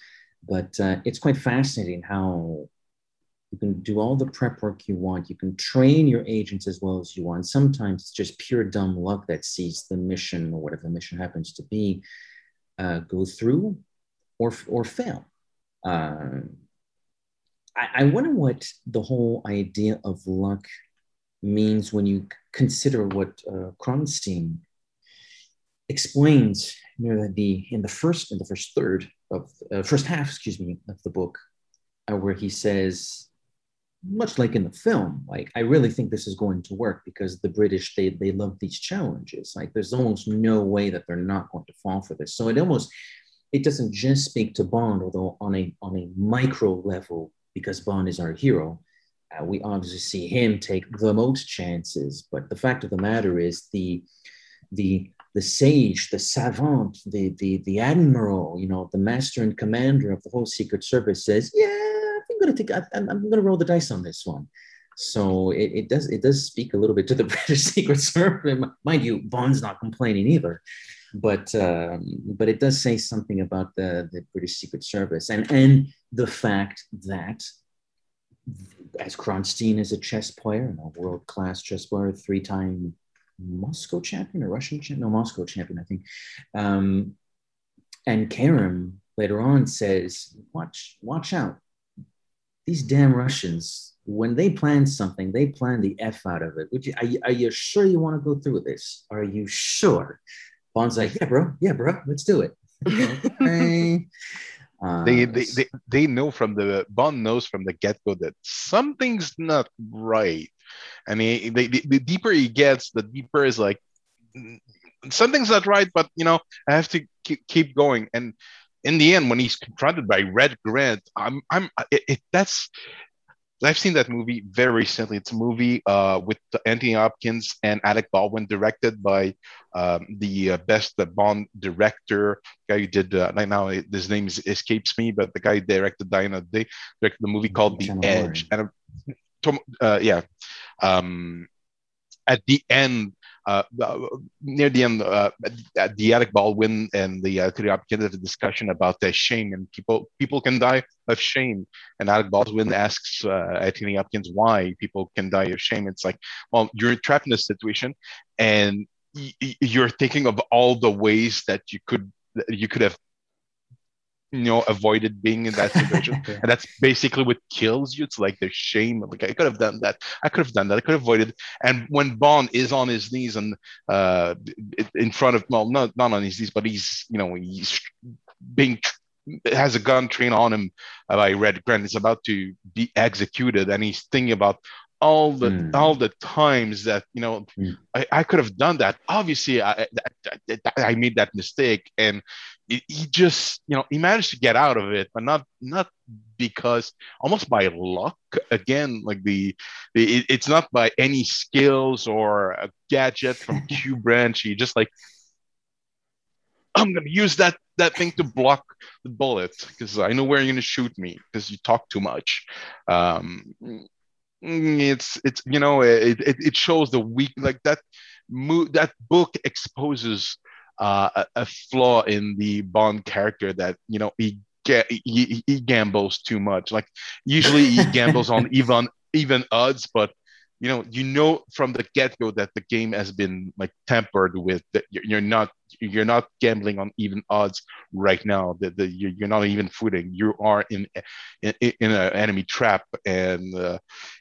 but uh, it's quite fascinating how you can do all the prep work you want. You can train your agents as well as you want. Sometimes it's just pure dumb luck that sees the mission or whatever the mission happens to be uh, go through or, or fail. Uh, I, I wonder what the whole idea of luck means when you consider what uh, Kronstein explains near the in the first in the first third of uh, first half, excuse me, of the book, uh, where he says much like in the film, like I really think this is going to work because the British they they love these challenges. Like there's almost no way that they're not going to fall for this. So it almost it doesn't just speak to Bond, although on a on a micro level, because Bond is our hero, uh, we obviously see him take the most chances. But the fact of the matter is the the the sage, the savant, the the the admiral, you know, the master and commander of the whole Secret Service says, yeah going to take. I, am going to roll the dice on this one. So it, it does it does speak a little bit to the *laughs* British Secret Service. Mind you, Bond's not complaining either, but um, but it does say something about the, the British Secret Service and and the fact that as Kronstein is a chess player, and a world class chess player, three time Moscow champion or Russian champion, no Moscow champion, I think. Um, and Kerim later on says, "Watch, watch out! These damn Russians, when they plan something, they plan the F out of it. Would you, are, you, are you sure you want to go through with this? Are you sure? Bond's like, yeah, bro. Yeah, bro. Let's do it.
okay. Uh, *laughs* they, they, they, they know from the Bond knows from the get go that something's not right. I mean, they, the deeper he gets, the deeper is like something's not right. But you know, I have to keep, keep going. And in the end, when he's confronted by Red Grant, I'm, I'm, it, it, that's, I've seen that movie very recently. It's a movie uh, with Anthony Hopkins and Alec Baldwin, directed by um, the uh, best Bond director guy who did. Uh, right now, his name is, escapes me, but the guy who directed Die Another Day directed the movie called The Edge. And uh, yeah, um, at the end, uh, near the end, uh, the Alec Baldwin and the uh, Hopkins have a discussion about the shame, and people people can die of shame. And Alec Baldwin asks uh, Anthony Hopkins why people can die of shame. It's like, well, you're trapped in a situation, and y- you're thinking of all the ways that you could you could have you know avoided being in that *laughs* situation. And that's basically what kills you it's like the shame. Like i could have done that. I could have done that. I could have avoided. And when bond is on his knees and uh in front of well not not on his knees but he's you know he's being has a gun trained on him by red grant is about to be executed. And he's thinking about all the mm. all the times that you know mm. I, I could have done that obviously I, I, I made that mistake and he just you know he managed to get out of it but not not because almost by luck again like the, the it, it's not by any skills or a gadget from *laughs* q branch he just like i'm gonna use that that thing to block the bullet because i know where you're gonna shoot me because you talk too much um it's it's you know it, it, it shows the weak like that mo- that book exposes uh, a, a, flaw in the Bond character that you know he get he, he gambles too much. Like usually he *laughs* gambles on even even odds, but you know you know from the get-go that the game has been like tempered with that you're not you're not gambling on even odds right now that the, you're not even footing. You are in in, in an enemy trap and uh,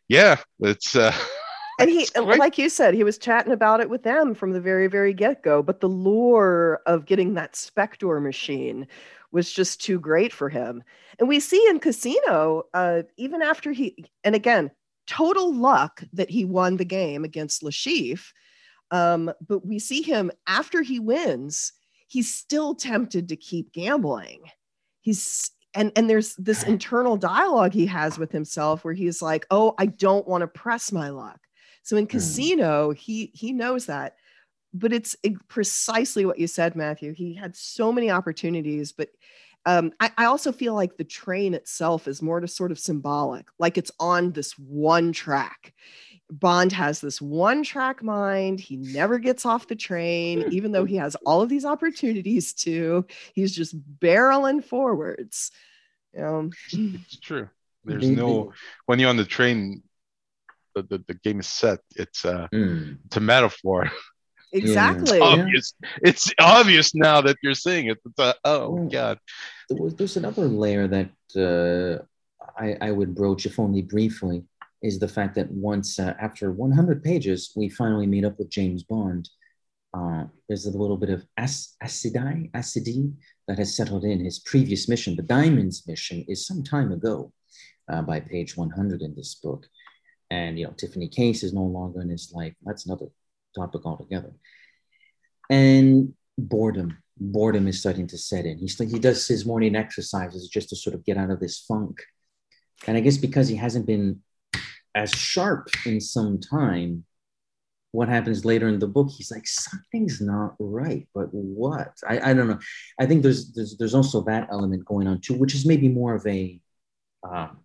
yeah it's uh *laughs*
and he like you said he was chatting about it with them from the very very get-go but the lure of getting that Spektor machine was just too great for him. And we see in casino uh, even after he and again total luck that he won the game against Chiffre. Um, but we see him after he wins, he's still tempted to keep gambling. He's and and there's this *sighs* internal dialogue he has with himself where he's like, "Oh, I don't want to press my luck." So in hmm. Casino, he he knows that, but it's precisely what you said, Matthew. He had so many opportunities, but um, I, I, also feel like the train itself is more to sort of symbolic, like it's on this one track. Bond has this one track mind. He never gets off the train, even though he has all of these opportunities to. He's just barreling forwards. You know?
It's true. *laughs* There's no when you're on the train, the, the, the game is set. It's uh mm. it's a metaphor. *laughs*
Exactly.
It's obvious. It's obvious now that you're seeing it. Uh, oh well, God.
There's another layer that uh, I, I would broach, if only briefly, is the fact that once uh, after 100 pages, we finally meet up with James Bond. Uh, there's a little bit of ac- accidie, accidie that has settled in. His previous mission, the Diamonds mission, is some time ago uh, by page 100 in this book. And, you know, Tiffany Case is no longer in his life. That's another topic altogether. And boredom, boredom is starting to set in. He's, he does his morning exercises just to sort of get out of this funk. And I guess because he hasn't been as sharp in some time, what happens later in the book, he's like, something's not right, but what? I, I don't know. I think there's, there's there's also that element going on too, which is maybe more of a um,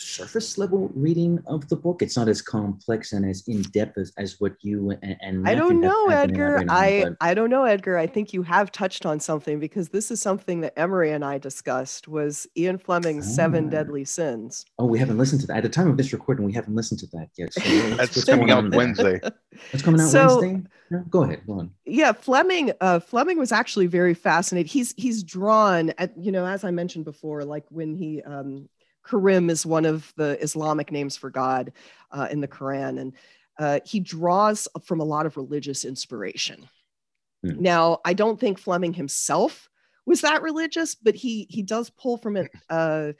surface level reading of the book. It's not as complex and as in depth as, as what you and, and
I don't know, Edgar. I but... I don't know, Edgar. I think you have touched on something because this is something that Emery and I discussed was Ian Fleming's ah. Seven Deadly Sins.
Oh, we haven't listened to that. At the time of this recording, we haven't listened to that yet. So *laughs*
That's coming out Wednesday.
It's coming out so, Wednesday. No, go ahead. Go on.
Yeah, Fleming. Uh, Fleming was actually very fascinated. He's he's drawn at you know as I mentioned before, like when he um, Karim is one of the Islamic names for God uh, in the Quran, and uh, he draws from a lot of religious inspiration. Mm. Now, I don't think Fleming himself was that religious, but he he does pull from it, *clears throat* uh,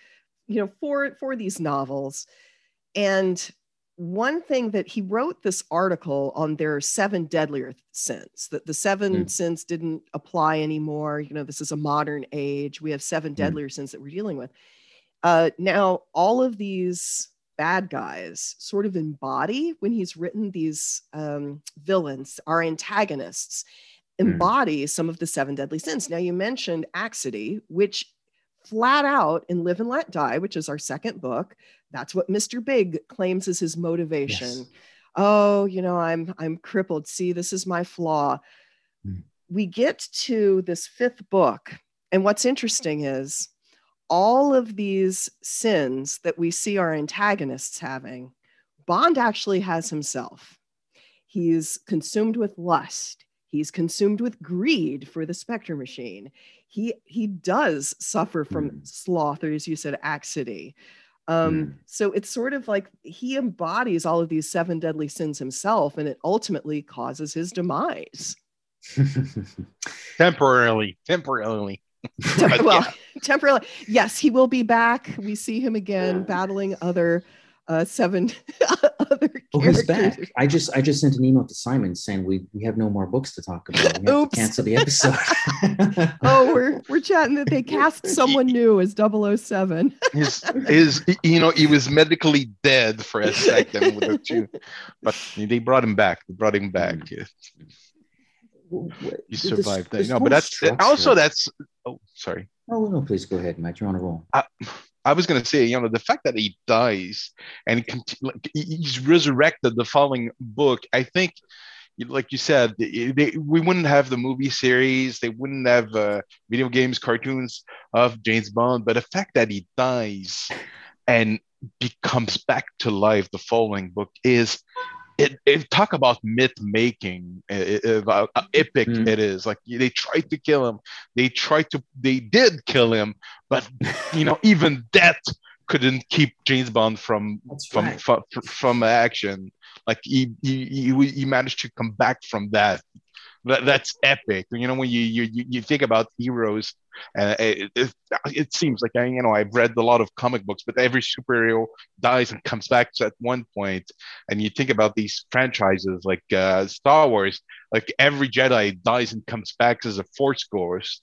you know, for for these novels. And one thing that he wrote this article on their seven deadlier sins that the seven mm. sins didn't apply anymore. You know, this is a modern age. We have seven mm. deadlier sins that we're dealing with uh, now, all of these bad guys sort of embody when he's written these um, villains, our antagonists, hmm. embody mm. some of the seven deadly sins. Now, you mentioned Accidie, which flat out in Live and Let Die, which is our second book, that's what Mr. Big claims is his motivation. Yes. Oh, you know, I'm I'm crippled. See, this is my flaw. Mm. We get to this fifth book, and what's interesting is all of these sins that we see our antagonists having, Bond actually has himself. He's consumed with lust. He's consumed with greed for the Spektor machine. He he does suffer from mm. sloth, or as you said, accidie. Um, mm. So it's sort of like he embodies all of these seven deadly sins himself, and it ultimately causes his demise. *laughs*
temporarily, temporarily. *laughs*
well, yeah. temporarily, yes, he will be back. We see him again battling other uh, seven *laughs* other
oh, he's back. I just I just sent an email to Simon saying we we have no more books to talk about. We Oops. cancel the episode. *laughs*
oh, we're we're chatting that they cast someone new as 007.
his, his you know he was medically dead for a second with the two, but they brought him back. They brought him back. Mm. You survived that. No, but that's also that's. Oh, sorry.
Oh no, please go ahead, Mike. You're on a roll.
I, I was going to say, you know, the fact that he dies and he he's resurrected the following book, I think, like you said, they, we wouldn't have the movie series, they wouldn't have uh, video games, cartoons of James Bond, but the fact that he dies and becomes back to life the following book is it, it talk about myth making about how epic mm. it is like they tried to kill him they tried to they did kill him but you know *laughs* even that couldn't keep james bond from from, right. from from action like he, he he managed to come back from that that, that's epic. You know, when you you you think about heroes, uh, it, it, it, seems like I you know I've read a lot of comic books, but every superhero dies and comes back at one point. And you think about these franchises like uh, Star Wars, like every Jedi dies and comes back as a Force ghost.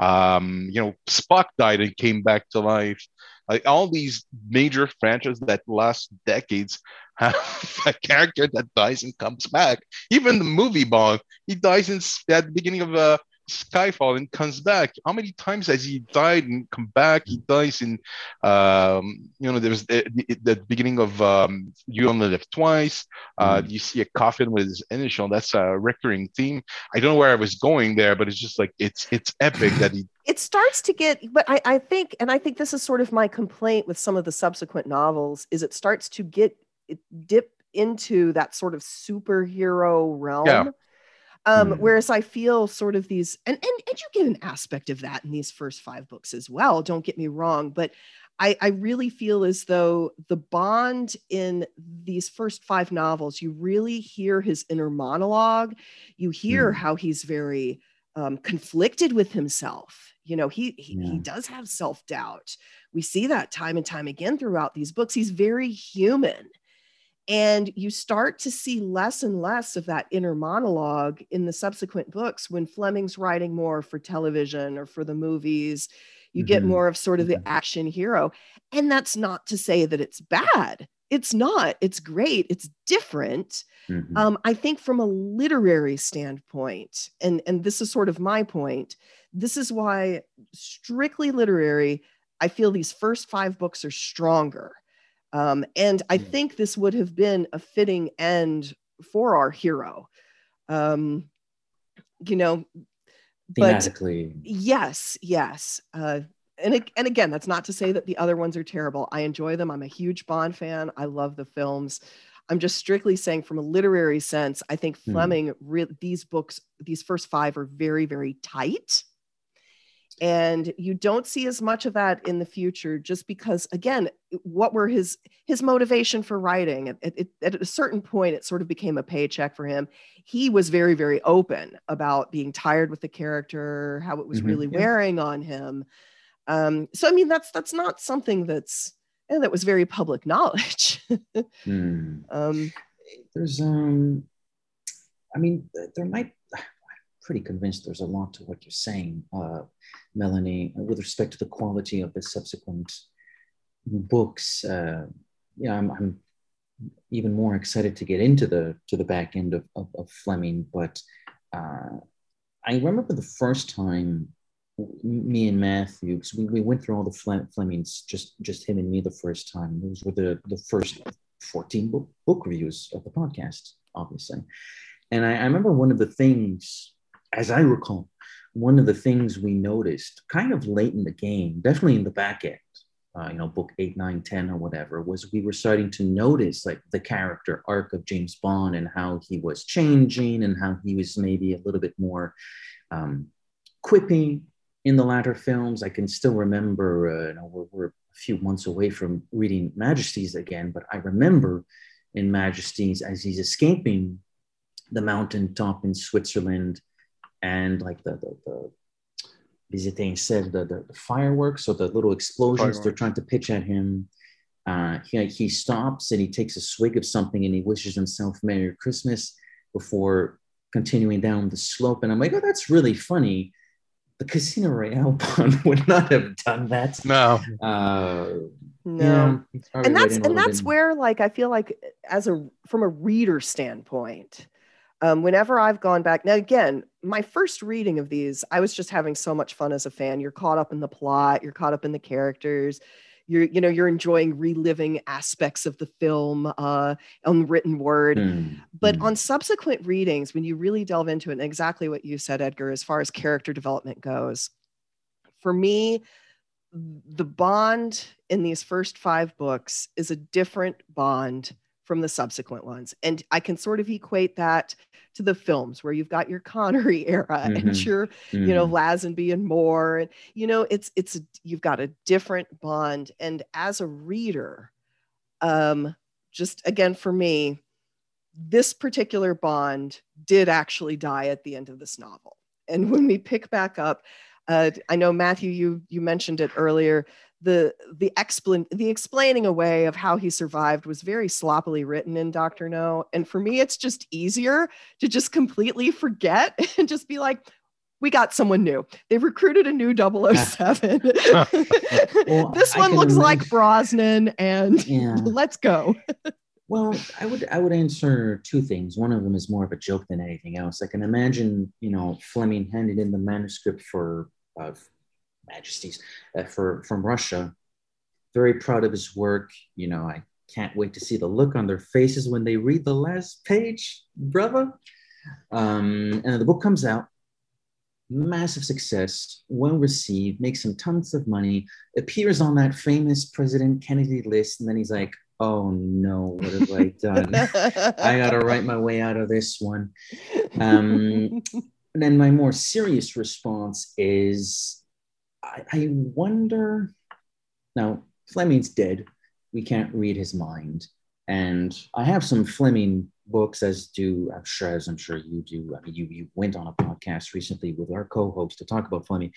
Um, you know, Spock died and came back to life. Like all these major franchises that last decades have *laughs* a character that dies and comes back. Even the movie Bond, he dies in, at the beginning of uh, Skyfall and comes back. How many times has he died and come back? He dies in, um, you know, there was the, the, the beginning of um, You Only Live Twice. Uh, mm. You see a coffin with his initial. That's a recurring theme. I don't know where I was going there, but it's just like it's it's epic that he. *sighs*
It starts to get, but I, I think, and I think this is sort of my complaint with some of the subsequent novels, is it starts to get dip into that sort of superhero realm. Yeah. Um, mm. Whereas I feel sort of these, and, and and you get an aspect of that in these first five books as well. Don't get me wrong, but I, I really feel as though the bond in these first five novels, you really hear his inner monologue. You hear mm. how he's very um, conflicted with himself. You know, he he, yeah. he does have self doubt. We see that time and time again throughout these books. He's very human and you start to see less and less of that inner monologue in the subsequent books when Fleming's writing more for television or for the movies. You mm-hmm. get more of sort of the mm-hmm. action hero. And that's not to say that it's bad. It's not. It's great. It's different. Mm-hmm. Um, I think from a literary standpoint, and, and this is sort of my point, this is why strictly literary, I feel these first five books are stronger um, and I hmm. think this would have been a fitting end for our hero. Um, you know, but yes, yes. Uh, and, and again, that's not to say that the other ones are terrible. I enjoy them. I'm a huge Bond fan. I love the films. I'm just strictly saying, from a literary sense, I think hmm. Fleming, re- these books, these first five are very, very tight and you don't see as much of that in the future just because again what were his his motivation for writing at, at, at, a certain point it sort of became a paycheck for him he was very very open about being tired with the character how it was mm-hmm, really yeah. wearing on him um, so i mean that's that's not something that's and that was very public *laughs* knowledge
mm. um, there's um i mean there might *sighs* I'm pretty convinced there's a lot to what you're saying, uh, Melanie, with respect to the quality of the subsequent books. Uh, yeah, I'm, I'm, even more excited to get into the to the back end of, of, of Fleming. But uh, I remember the first time me and Matthew, we, we went through all the Flemings, just just him and me the first time. Those were the the first 14 book, book reviews of the podcast, obviously. And I, I remember one of the things as I recall, one of the things we noticed kind of late in the game, definitely in the back end, uh, you know, book eight, nine, 10, or whatever, was we were starting to notice like the character arc of James Bond and how he was changing and how he was maybe a little bit more um, quippy in the latter films. I can still remember, uh, you know, we're, we're a few months away from reading Majesties again, but I remember in Majesties as he's escaping the mountaintop in Switzerland and like the the, the visiting said the, the, the fireworks or the little explosions Firework. they're trying to pitch at him. Uh, he, he stops and he takes a swig of something and he wishes himself Merry Christmas before continuing down the slope. And I'm like, oh, that's really funny. The Casino Royale *laughs* pun would not have done that.
No.
Uh, no. Yeah, and that's and that's bit. where like I feel like as a from a reader standpoint, um, whenever I've gone back, now again, my first reading of these, I was just having so much fun as a fan. You're caught up in the plot, you're caught up in the characters, you're you know you're enjoying reliving aspects of the film uh, on written word. Mm. But mm. on subsequent readings, when you really delve into it, and exactly what you said, Edgar, as far as character development goes, for me, the bond in these first five books is a different bond from the subsequent ones. And I can sort of equate that to the films where you've got your Connery *laughs* era mm-hmm. and your, mm-hmm. you know, mm-hmm. Lazenby and Moore. And, you know, it's, it's, you've got a different bond. And as a reader, um, just again, for me, this particular bond did actually die at the end of this novel. And when we pick back up, uh, I know Matthew, you you mentioned it earlier the the explain the explaining away of how he survived was very sloppily written in Doctor No. And for me, it's just easier to just completely forget *laughs* and just be like, we got someone new. They've recruited a new 007. *laughs* well, *laughs* this one looks imagine. like Brosnan, and yeah. let's go.
well, I would I would answer two things. One of them is more of a joke than anything else. I can imagine, you know, Fleming handed in the manuscript for uh, majesties uh, for from Russia. Very proud of his work. You know, I can't wait to see the look on their faces when they read the last page, brother. Um, and the book comes out, massive success, well received, makes him tons of money, appears on that famous President Kennedy list, and then he's like, oh no, what have I done? I *laughs* gotta write my way out of this one. Um, and then my more serious response is I, I wonder. Now, Fleming's dead. We can't read his mind. And I have some Fleming books, as do I'm sure, as I'm sure you do. I mean, you you went on a podcast recently with our co-host to talk about Fleming.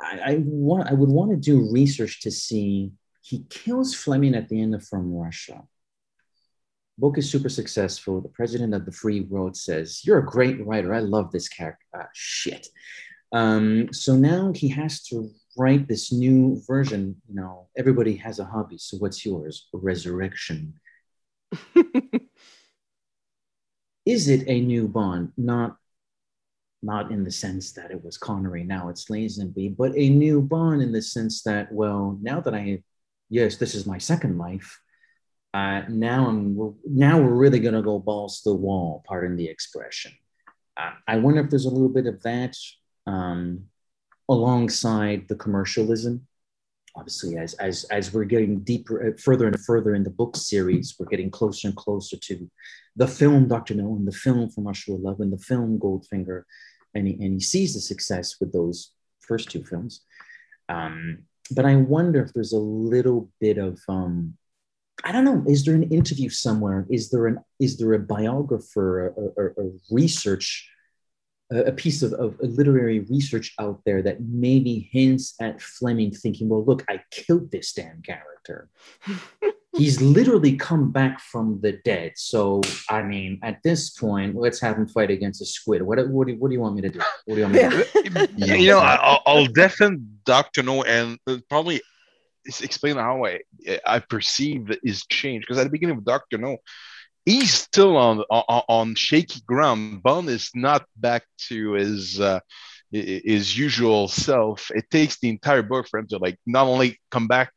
I, I want I would want to do research to see he kills Fleming at the end of From Russia. Book is super successful. The president of the free world says, "You're a great writer. I love this character." Ah, shit. Um, so now he has to write this new version. You know, everybody has a hobby. So what's yours? Resurrection. *laughs* Is it a new Bond? Not, not in the sense that it was Connery. Now it's Lazenby, but a new Bond in the sense that, well, now that I, yes, this is my second life. Uh, now I'm now we're really gonna go balls to the wall. Pardon the expression. Uh, I wonder if there's a little bit of that um, alongside the commercialism. Obviously, as, as, as we're getting deeper, uh, further and further in the book series, we're getting closer and closer to the film Dr. No and the film from Russia Love and the film Goldfinger. And he, and he sees the success with those first two films. Um, but I wonder if there's a little bit of um, I don't know. Is there an interview somewhere? Is there an is there a biographer, a, a research a piece of, of literary research out there that maybe hints at Fleming thinking, well, look, I killed this damn character. *laughs* He's literally come back from the dead. So, I mean, at this point, let's have him fight against a squid. What, what, do, what do you want me to do? What do you want me
to do? *laughs* you know, I'll, I'll defend Dr. No and probably explain how I, I perceive his change. Because at the beginning of Dr. No, he's still on on, on shaky ground. Bond is not back to his uh, his usual self. It takes the entire book for him to like not only come back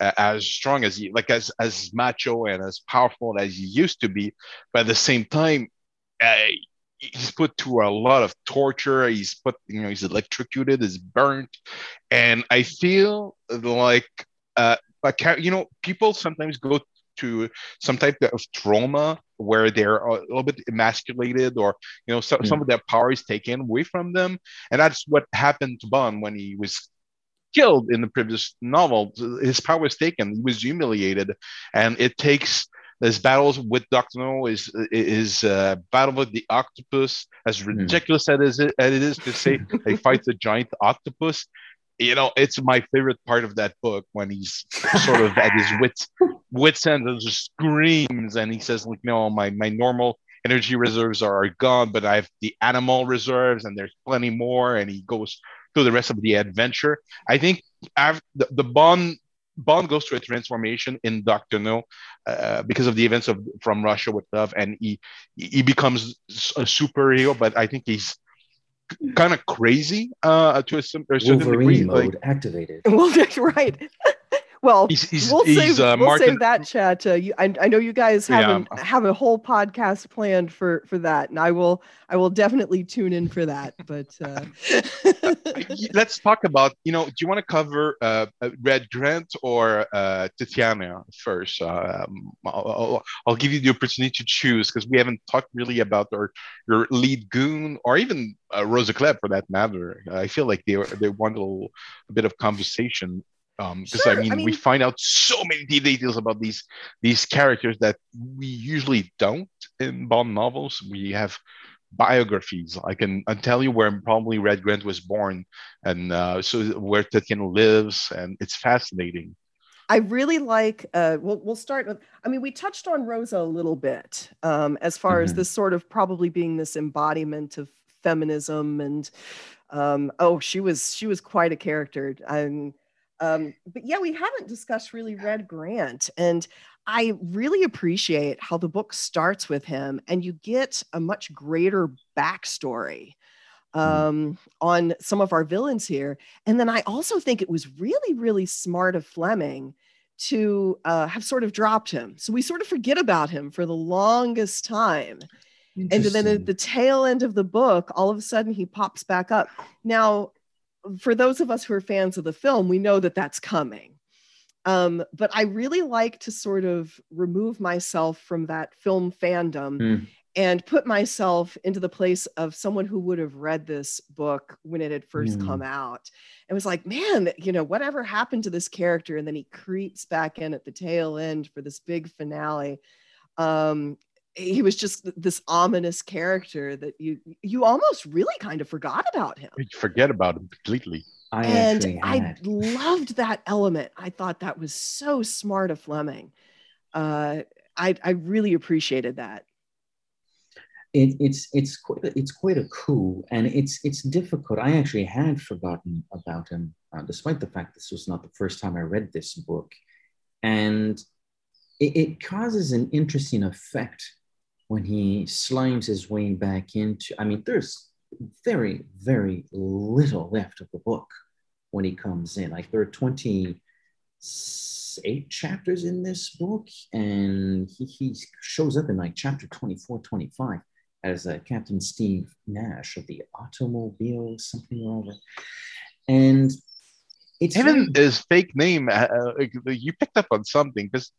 uh, as strong as he like as as macho and as powerful as he used to be, but at the same time. Uh, he's put through a lot of torture. He's put, you know, he's electrocuted, he's burnt, and I feel like, uh, you know, people sometimes go to some type of trauma where they're a little bit emasculated or you know so, mm. some of their power is taken away from them and that's what happened to bond when he was killed in the previous novel his power was taken he was humiliated and it takes his battles with Doctor No is is uh, battle with the octopus, as hmm. ridiculous mm. as, it, as it is to say he fights a giant octopus you know, it's my favorite part of that book when he's sort of at his wits wits end just screams and he says, like, no, my my normal energy reserves are gone, but I have the animal reserves and there's plenty more. And he goes through the rest of the adventure. I think I've, the, the Bond Bond goes through a transformation in Doctor No uh, because of the events of from Russia with Love, and he he becomes a superhero. But I think he's kind of crazy uh, to a, a certain
Wolverine degree. mode like, activated. *laughs*
Well, that's *laughs* right. Well, he's, he's, we'll, save, uh, we'll save that chat. Uh, you, I, I, know you guys have yeah. have a whole podcast planned for for that, and I will I will definitely tune in for that. But uh... *laughs*
let's talk about you know, do you want to cover uh, uh, Red Grant or uh, Tatiana first? Um, I'll, I'll, give you the opportunity to choose because we haven't talked really about our your lead goon or even uh, Rosa Klebb for that matter. I feel like they they want a, little, a bit of conversation because sure. I, mean, I, mean, we find out so many details about these these characters that we usually don't in bond novels we have biographies i can I tell you where probably red grant was born and uh, so where tatiana lives and it's fascinating
I really like. Uh, we'll we'll start with. I mean, we touched on Rosa a little bit um, as far mm-hmm. as this sort of probably being this embodiment of feminism, and um, oh, she was she was quite a character. And um, but yeah, we haven't discussed really Red Grant. And I really appreciate how the book starts with him and you get a much greater backstory mm. um, on some of our villains here. And then I also think it was really, really smart of Fleming to uh, have sort of dropped him. So we sort of forget about him for the longest time. And then at the tail end of the book, all of a sudden he pops back up. Now, for those of us who are fans of the film, we know that that's coming. Um, but I really like to sort of remove myself from that film fandom mm. and put myself into the place of someone who would have read this book when it had first mm. come out. and was like, man, you know, whatever happened to this character? And then he creeps back in at the tail end for this big finale. Um, he was just this ominous character that you you almost really kind of forgot about him.
You forget about him completely.
I and I loved that element. I thought that was so smart of Fleming. Uh, I I really appreciated that.
It, it's it's quite a, it's quite a coup, and it's it's difficult. I actually had forgotten about him, uh, despite the fact this was not the first time I read this book, and it, it causes an interesting effect when he slimes his way back into, I mean, there's very, very little left of the book when he comes in. Like there are 28 chapters in this book, and he, he shows up in like chapter 24, 25 as uh, Captain Steve Nash of the automobile, something or other. And
it's even very... his fake name. Uh, uh you picked up on something because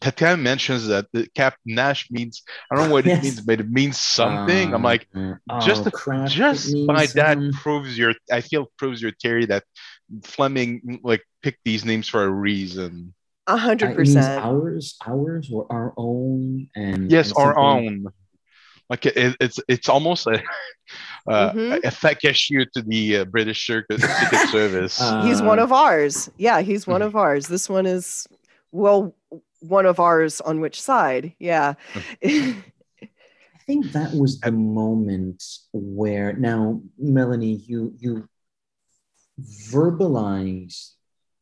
Tatiana mentions that the Captain Nash means I don't know what yes. it means, but it means something. I'm like, uh, just oh, crap, just by that proves your. I feel proves your theory that Fleming like picked these names for a reason.
A hundred percent.
Ours, ours, or our own, and
yes, and our own. Like it, it's it's almost a uh, mm-hmm. a fat cashier to the uh, British Circuit Ticket *laughs* Service.
Uh, he's one of ours. Yeah, he's one of ours. This one is well, one of ours on which side? Yeah.
I think that was a moment where now, Melanie, you you verbalized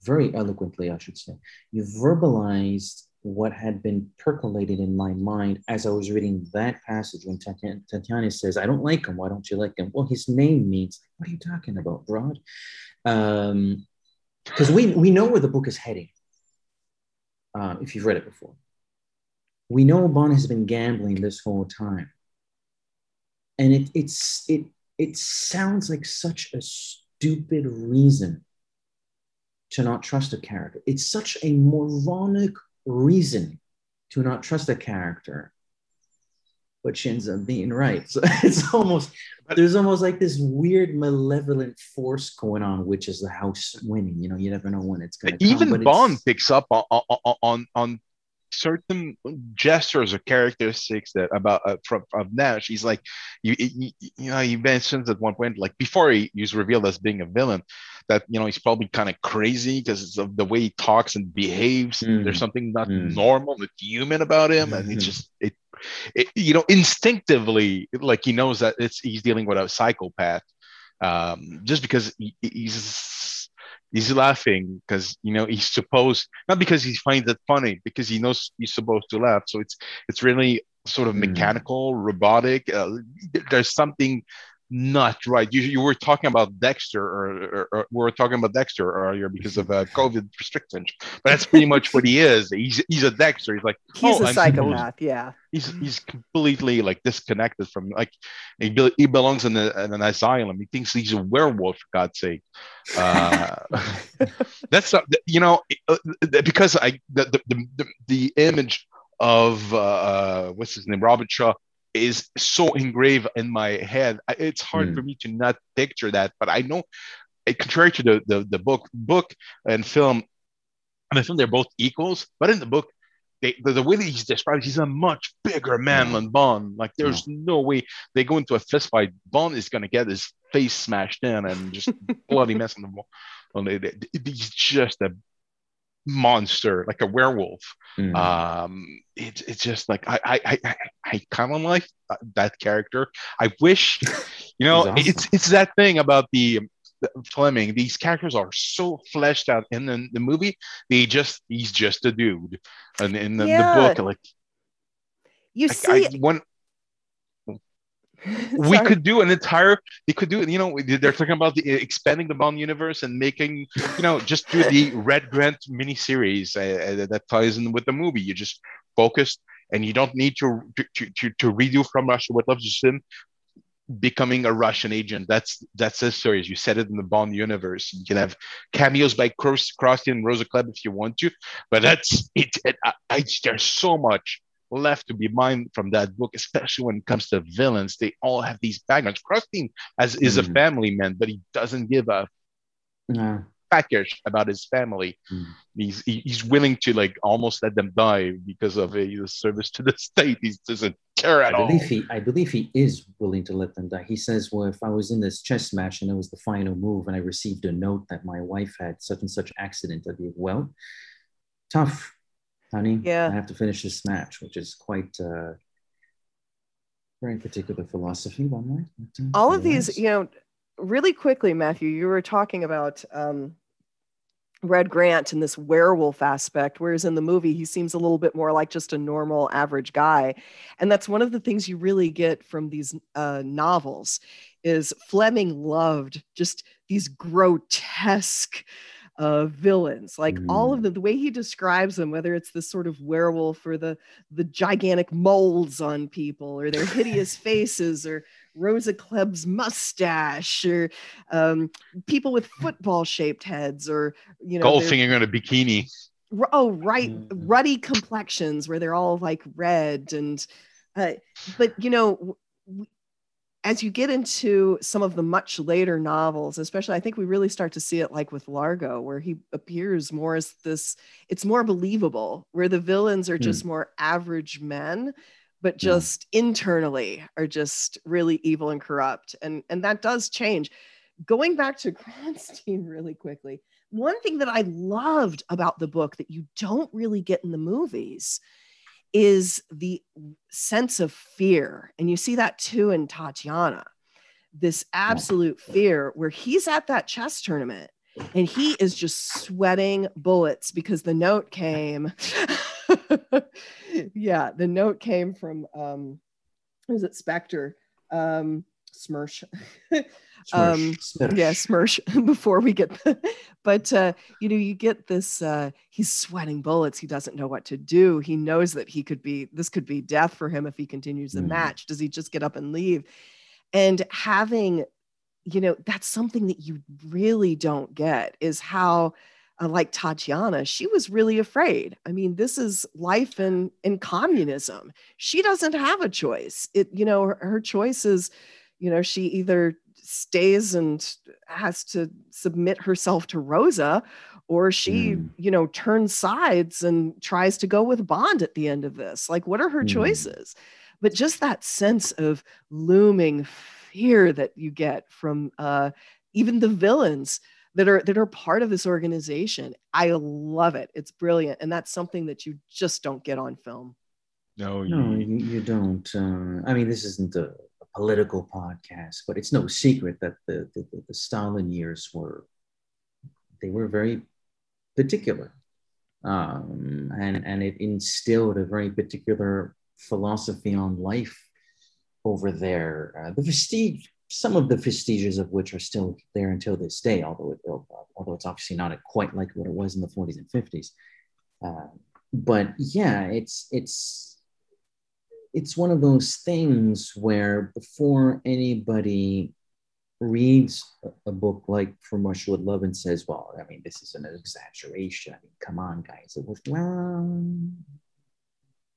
very eloquently, I should say. You verbalized what had been percolated in my mind as I was reading that passage when Tatiana says, I don't like him. Why don't you like him? Well, his name means, what are you talking about, Broad? Because um, we, we know where the book is heading, uh, if you've read it before. We know Bond has been gambling this whole time. And it, it's, it, it sounds like such a stupid reason to not trust a character. It's such a moronic reason to not trust a character, but she ends up being right. So *laughs* it's almost there's almost like this weird malevolent force going on, which is the house winning. You know, you never know when it's going to.
Even Bond picks up on, on on certain gestures or characteristics that about uh, from of Nash. He's like, you, you, you know, he mentions at one point, like before he, he's revealed as being a villain, that you know he's probably kind of crazy because of the way he talks and behaves. Mm. There's something not mm. normal, not human about him, mm-hmm. and it's just it, it, you know, instinctively, like he knows that it's he's dealing with a psychopath. Um, just because he, he's he's laughing because you know he's supposed not because he finds it funny because he knows he's supposed to laugh so it's it's really sort of mm. mechanical robotic uh, there's something not right. You, you were talking about Dexter, or, or, or we were talking about Dexter earlier because of uh, *laughs* COVID restrictions. But that's pretty much what he is. He's he's a Dexter. He's like
he's oh, a psychopath. Yeah.
He's he's completely like disconnected from like he, be, he belongs in, a, in, an asylum. He thinks he's a werewolf for God's sake. Uh, *laughs* that's uh, you know uh, because I the the, the, the image of uh, uh, what's his name Robert Shaw is so engraved in my head. It's hard mm. for me to not picture that, but I know, eh, contrary to the, the, the book, book and film, and I film they're both equals, but in the book, they, the, the, way that he's described, he's a much bigger man than Bond. Like there's no way they go into a fist fight. Bond is gonna get his face smashed in and just *laughs* bloody mess on the wall. He's just a monster, like a werewolf. Mm. Um, it's it's just like I I I, I kind of like that character. I wish, *laughs* you know, awesome. it's it's that thing about the, the, Fleming. These characters are so fleshed out in the, the movie. They just he's just a dude, and in the, yeah. the book, like
you I, see.
I, one, *laughs* we could do an entire they could do you know they're talking about the expanding the bond universe and making you know just do the *laughs* red grant miniseries uh, uh, that ties in with the movie. You just focused and you don't need to to to, to redo from russia with love to becoming a russian agent. That's that's a story you said it in the bond universe. You can have cameos by Cross, Krusty and rosa klebb if you want to but that's it, it I, I, there's so much left to be mined from that book, especially when it comes to villains. They all have these backgrounds. Krusty as is mm. a family man, but he doesn't give a no. package about his family. Mm. He's he's willing to like almost let them die because of his service to the *laughs* state. He doesn't care at
I
all.
Believe he, I believe he is willing to let them die. He says, "Well, if I was in this chess match and it was the final move, and I received a note that my wife had such and such accident, I'd be well." Tough, honey.
Yeah.
I have to finish this match, which is quite uh, very particular philosophy, one might.
Uh, All of these, you know, really quickly, Matthew, you were talking about um, Red Grant and this werewolf aspect, whereas in the movie he seems a little bit more like just a normal average guy, and that's one of the things you really get from these uh, novels. Is Fleming loved just these grotesque uh, villains like mm. all of mm. the, the way he describes them whether it's the sort of werewolf or the the gigantic molds on people or their hideous *laughs* faces or rosa klebb's mustache or um, people with *laughs* football shaped heads or you know
Goldfinger in a bikini
oh right mm. ruddy complexions where they're all like red and uh, but you know as you get into some of the much later novels, especially, I think we really start to see it like with Largo, where he appears more as this, it's more believable, where the villains are just mm. more average men, but just yeah. internally are just really evil and corrupt. And, and that does change. Going back to *laughs* Kronstein really quickly, one thing that I loved about the book that you don't really get in the movies is the sense of fear. And you see that too in Tatiana, this absolute fear where he's at that chess tournament and he is just sweating bullets because the note came. *laughs* yeah, the note came from, um, was it Spectre? Um, *laughs* Smersh. um Smirsh. yeah smirsh *laughs* before we get the, but uh you know you get this uh he's sweating bullets he doesn't know what to do he knows that he could be this could be death for him if he continues the mm. match does he just get up and leave and having you know that's something that you really don't get is how uh, like Tatiana, she was really afraid. I mean, this is life in in communism. She doesn't have a choice. It, you know, her, her choice is, you know, she either stays and has to submit herself to Rosa or she mm. you know turns sides and tries to go with Bond at the end of this. Like what are her mm. choices? But just that sense of looming fear that you get from uh, even the villains that are that are part of this organization i love it. It's brilliant. And that's something that you just don't get on film.
No
you, no, you, you don't uh, i mean this isn't a political podcast, but it's no secret that the, the, the Stalin years were they were very particular, um, and and it instilled a very particular philosophy on life over there. Uh, the Vestige some of the vestiges of which are still there until this day, although it, although it's obviously not quite like what it was in the 40s and 50s. Uh, but yeah, it's it's it's one of those things where before anybody reads a book like From with Love and says, well, I mean, this is an exaggeration. I mean, come on, guys. It was, well,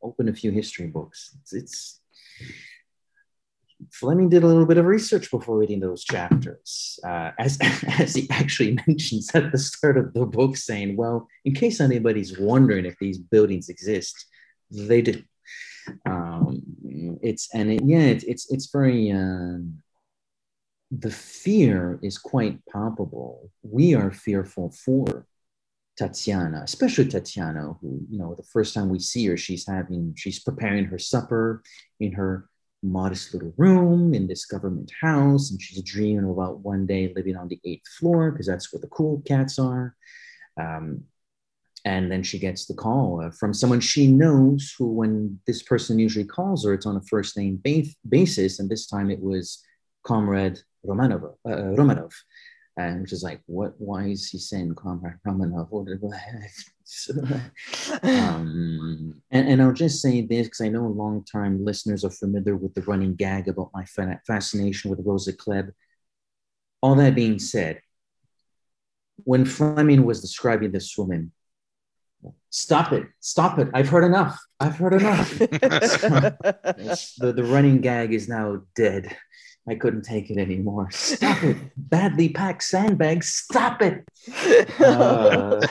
open a few history books. It's, it's Fleming did a little bit of research before reading those chapters, uh, as, *laughs* as he actually *laughs* mentions at the start of the book, saying, well, in case anybody's wondering if these buildings exist, they do. Um, it's, and it, yeah, it, it's, it's very, um, the fear is quite palpable. We are fearful for Tatiana, especially Tatiana, who, you know, the first time we see her, she's having, she's preparing her supper in her modest little room in this government house. And she's dreaming about one day living on the eighth floor because that's where the cool cats are. Um, and then she gets the call uh, from someone she knows who, when this person usually calls her, it's on a first name ba- basis. And this time it was Comrade Romanov, uh, Romanov and which is like, what? Why is he saying Comrade Romanov? What, *laughs* um, and, and I'll just say this because I know long-time listeners are familiar with the running gag about my fascination with Rosa Klebb. All that being said, when Fleming was describing this woman, stop it, stop it. I've heard enough. I've heard enough. *laughs* *laughs* the, the running gag is now dead. I couldn't take it anymore. Stop it. Badly packed sandbags. Stop it. *laughs* Uh,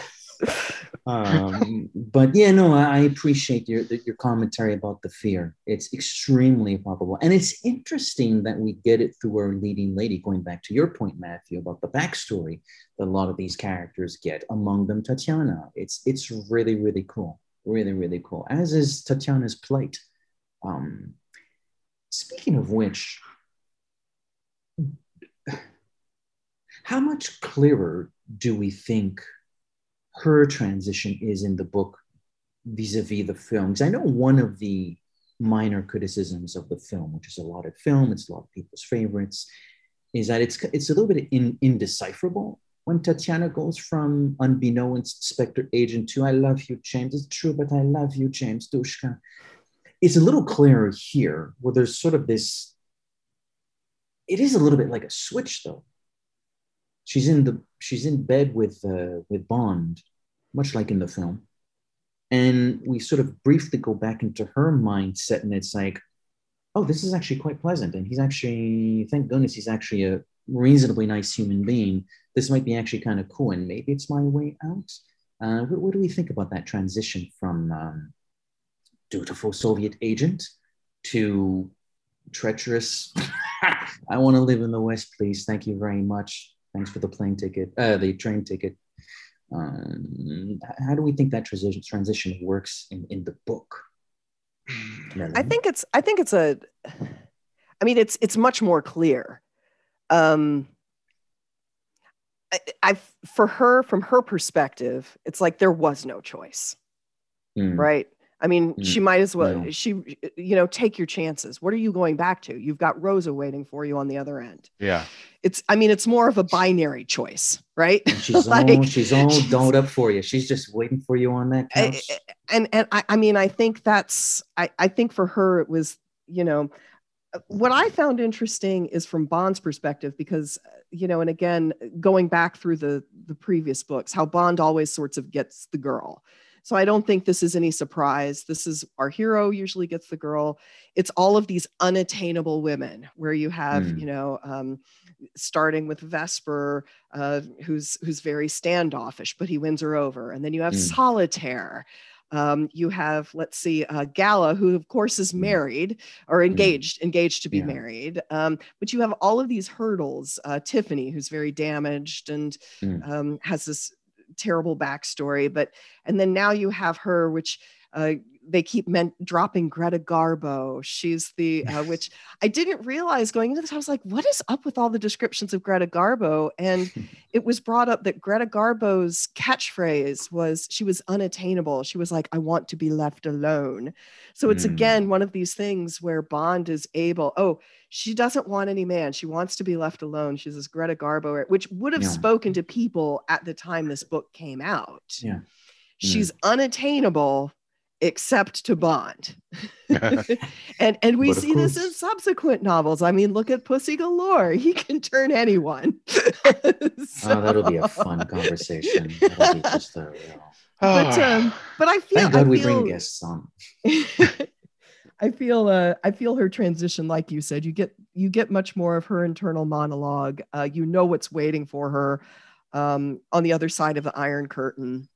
um, but yeah, no, I appreciate your your commentary about the fear. It's extremely palpable, and it's interesting that we get it through our leading lady. Going back to your point, Matthew, about the backstory that a lot of these characters get. Among them, Tatiana. It's it's really really cool, really really cool. As is Tatiana's plight. Um, speaking of which, how much clearer do we think her transition is in the book vis-a-vis the film because i know one of the minor criticisms of the film which is a lot of film it's a lot of people's favorites is that it's it's a little bit in, indecipherable when Tatiana goes from unbeknownst Spectre agent to I love you, James. It's true, but I love you, James Dushka. It's a little clearer here where there's sort of this, it is a little bit like a switch though. She's in the she's in bed with uh, with Bond much like in the film. And we sort of briefly go back into her mindset, and it's like, oh, this is actually quite pleasant. And he's actually, thank goodness, he's actually a reasonably nice human being. This might be actually kind of cool, and maybe it's my way out. Uh, what, what, do we think about that transition from um, dutiful Soviet agent to treacherous? *laughs* I want to live in the West, please. Thank you very much. Thanks for the plane ticket, uh, the train ticket. Um, how do we think that transition transition works in, in the book?
I think it's I think it's a I mean it's it's much more clear. Um I, I for her from her perspective, it's like there was no choice. Mm. Right? I mean, mm, she might as well, no. she, you know, take your chances. What are you going back to? You've got Rosa waiting for you on the other end.
Yeah.
It's, I mean, it's more of a binary choice, right?
And *laughs* she's like, all, she's all she's, dolled up for you. She's just waiting for you on that couch.
And, and I, I mean, I think that's, I, I think for her, it was, you know, uh, what I found interesting is from Bond's perspective, because, uh, you know, and again, uh, going back through the, the previous books, how Bond always sorts of gets the girl so I don't think this is any surprise. This is our hero usually gets the girl. It's all of these unattainable women where you have, mm. you know, um, starting with Vesper, uh, who's who's very standoffish, but he wins her over, and then you have mm. Solitaire. Um, you have, let's see, uh, Gala, who of course is hmm. married or hmm. engaged, engaged to be yeah. married. Um, but you have all of these hurdles. Uh, Tiffany, who's very damaged and mm. um, has this terrible backstory but and then now you have her which uh, they keep men- dropping Greta Garbo. She's the uh, which *laughs* I didn't realize going into this. I was like, what is up with all the descriptions of Greta Garbo? And it was brought up that Greta Garbo's catchphrase was she was unattainable. She was like, I want to be left alone. So it's mm. again one of these things where Bond is able. Oh, she doesn't want any man. She wants to be left alone. She's this Greta Garbo, which would have yeah. spoken to people at the time this book came out.
Yeah.
She's mm. unattainable except to Bond. *laughs* *laughs* and and we see course. this in subsequent novels. I mean, look at Pussy Galore. He can turn anyone.
so... *laughs* Oh, that'll be a fun conversation. just a,
you know... *sighs* But um, but I feel
Thank God
I
we bring guests on.
I feel uh, I feel her transition, like you said, you get you get much more of her internal monologue. Uh, you know what's waiting for her um, on the other side of the Iron Curtain,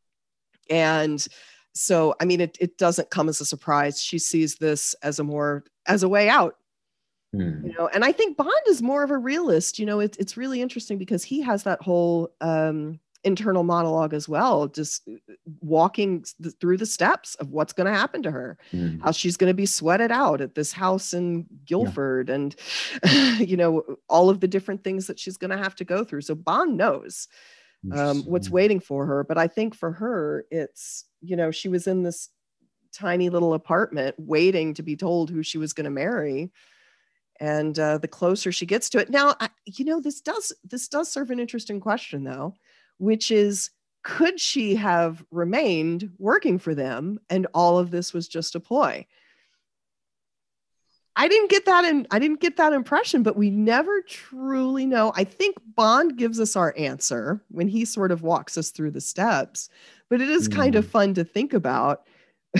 and so I mean, it it doesn't come as a surprise. She sees this as a more as a way out, hmm. you know. And I think Bond is more of a realist. You know, it's it's really interesting because he has that whole um, internal monologue as well just uh, walking through the steps of what's going to happen to her mm. how she's going to be sweated out at this house in Guildford, yeah. and *laughs* you know all of the different things that she's going to have to go through so bond knows um, what's waiting for her. But i think for her it's you know she was in this tiny little apartment waiting to be told who she was going to marry. And uh, the closer she gets to it now I, you know this does this does serve an interesting question though which is could she have remained working for them and all of this was just a ploy? I didn't get that in I didn't get that impression, but we never truly know. I think Bond gives us our answer when he sort of walks us through the steps, but it is mm. kind of mm. fun to think about. *laughs*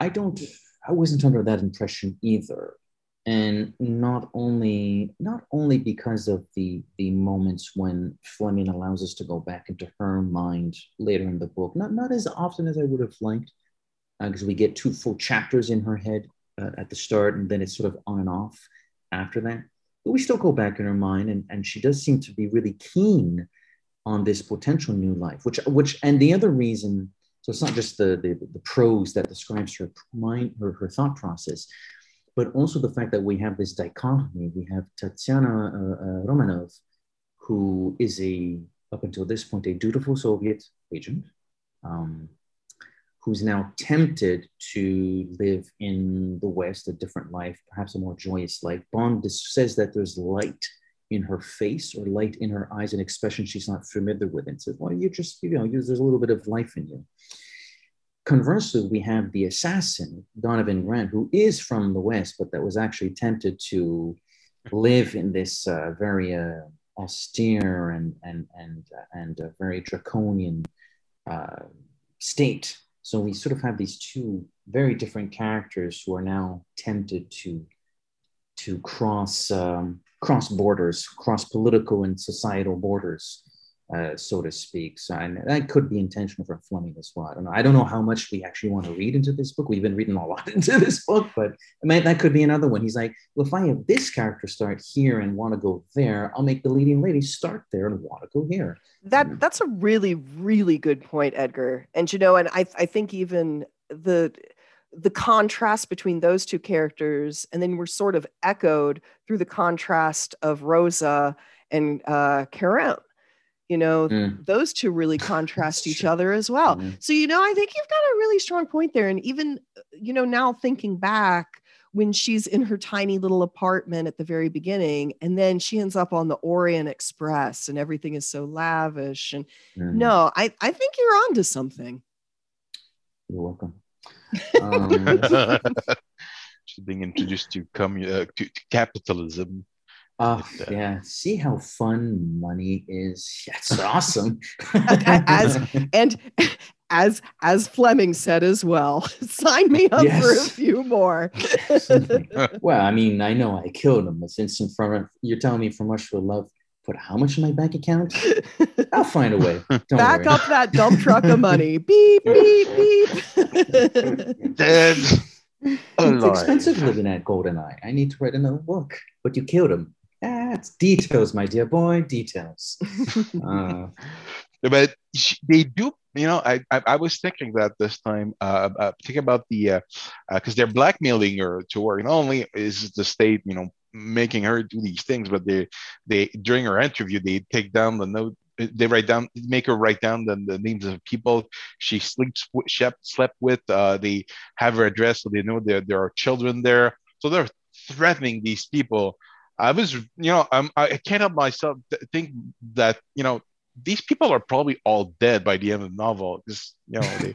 I don't I wasn't under that impression either and not only not only because of the the moments when Fleming allows us to go back into her mind later in the book, not not as often as I would have liked, because uh, we get two full chapters in her head uh, at the start, and then it's sort of on and off after that. But we still go back in her mind, and and she does seem to be really keen on this potential new life, which which and the other reason. So it's not just the, the, the prose that describes her mind, her, her thought process, but also the fact that we have this dichotomy. We have Tatiana uh, uh, Romanov, who is a, up until this point, a dutiful Soviet agent, um, who's now tempted to live in the West, a different life, perhaps a more joyous life. Bond says that there's light in her face or light in her eyes, an expression she's not familiar with, and says, "Well, you just, you know, there's a little bit of life in you." Conversely, we have the assassin, Donovan Grant, who is from the West, but that was actually tempted to live in this uh, very uh, austere and, and, and, uh, and very draconian uh, state. So we sort of have these two very different characters who are now tempted to, to cross, um, cross borders, cross political and societal borders uh, so to speak. So and that could be intentional from Fleming as well. I don't know. I don't know how much we actually want to read into this book. We've been reading a lot *laughs* into this book, but I mean, that could be another one. He's like, well, if I have this character start here and want to go there, I'll make the leading lady start there and want to go here.
That that's a really really good point, Edgar. And you know, and I I think even the the contrast between those two characters, and then we're sort of echoed through the contrast of Rosa and uh, Kerim you know mm. those two really contrast each *laughs* other as well mm. so you know i think you've got a really strong point there and even uh, you know now thinking back when she's in her tiny little apartment at the very beginning and then she ends up on the orient express and everything is so lavish and mm. no i i think you're on to something
you're welcome *laughs*
um, *laughs* she's being introduced to, commun- uh, to, to capitalism
Oh yeah, see how fun money is. That's *laughs* awesome.
as *laughs* and *laughs* as as Fleming said as well, sign me up yes. for a few more.
well, I mean, I know I killed him. Since in front of you're telling me from much for love, put how much in my bank account? I'll find a way.
Don't Back worry. up that dump truck of money. beep beep
beep. Dead.
It's expensive living at Goldeneye. I need to write another book, but you killed him. That's details, my dear boy, details.
uh, *laughs* but they do you know, I, I, I was thinking that this time, uh, uh thinking about the, because uh, uh, they're blackmailing her to work. Not only is the state, you know, making her do these things, but they, they during her interview, they take down the note. They write down, make her write down the, the names of people she sleeps, slept, slept with. Uh, they have her address, so they know there there are children there. So they're threatening these people. I was, you know, I'm, I can't help myself think that, you know, these people are probably all dead by the end of the novel. Just you know,
they,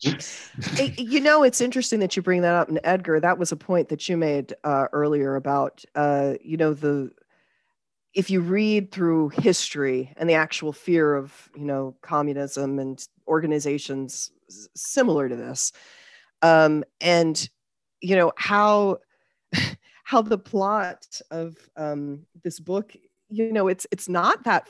*laughs* you know, it's interesting that you bring that up. And Edgar, that was a point that you made uh, earlier about, uh, you know, the if you read through history and the actual fear of, you know, communism and organizations similar to this, um, and you know how how the plot of um, this book, you know, it's it's not that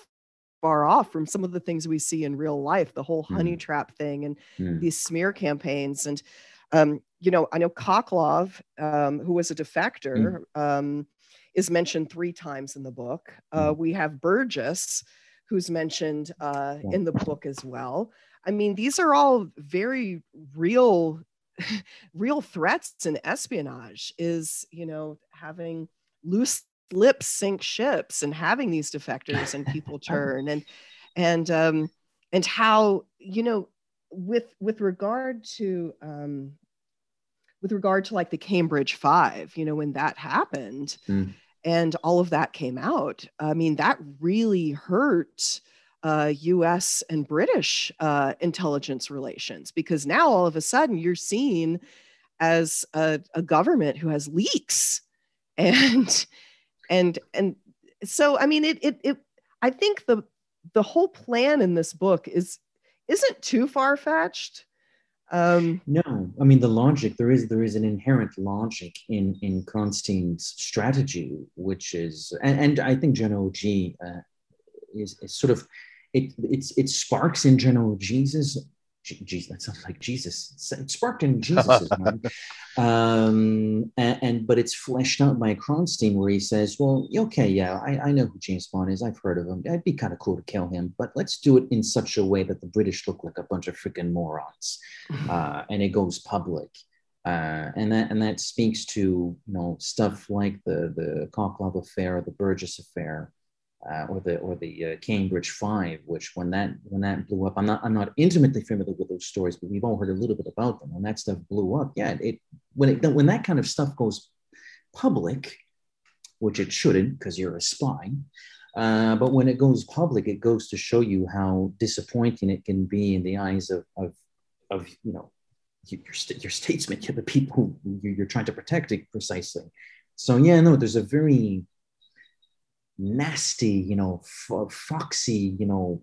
far off from some of the things we see in real life the whole honey mm. trap thing and mm. these smear campaigns and um, you know i know Khokhlov, um, who was a defector mm. um, is mentioned three times in the book uh, hmm. we have burgess who's mentioned uh, in the book as well i mean these are all very real *laughs* real threats and espionage is you know having loose lips sink ships and having these defectors and people *laughs* turn and and um and how you know with with regard to um with regard to like the cambridge five you know when that happened mm. and all of that came out i mean that really hurt uh, us and british uh, intelligence relations because now all of a sudden you're seen as a, a government who has leaks *laughs* and and and so i mean it it, it i think the the whole plan in this book is isn't too far-fetched
um no i mean the logic there is there is an inherent logic in in Kronstein's strategy which is and, and i think general g uh, is, is sort of it it's it sparks in general Jesus. Jesus, that sounds like Jesus. It sparked in Jesus' *laughs* mind. Um, and, and, but it's fleshed out by Kronstein, where he says, "Well, okay, yeah, I, I know who James Bond is. I've heard of him. It'd be kind of cool to kill him, but let's do it in such a way that the British look like a bunch of freaking morons, *laughs* uh, and it goes public." Uh, and that and that speaks to you know stuff like the the Khokhlov affair, the Burgess affair, uh, or the or the uh, Cambridge Five, which when that when that blew up, I'm not I'm not intimately familiar with those stories, but we've all heard a little bit about them. When that stuff blew up, yeah, it when it when that kind of stuff goes public, which it shouldn't because you're a spy. Uh, but when it goes public, it goes to show you how disappointing it can be in the eyes of of, of you know your, your statesmen, *laughs* the people you're trying to protect it precisely. So yeah, no, there's a very nasty, you know, f- foxy, you know,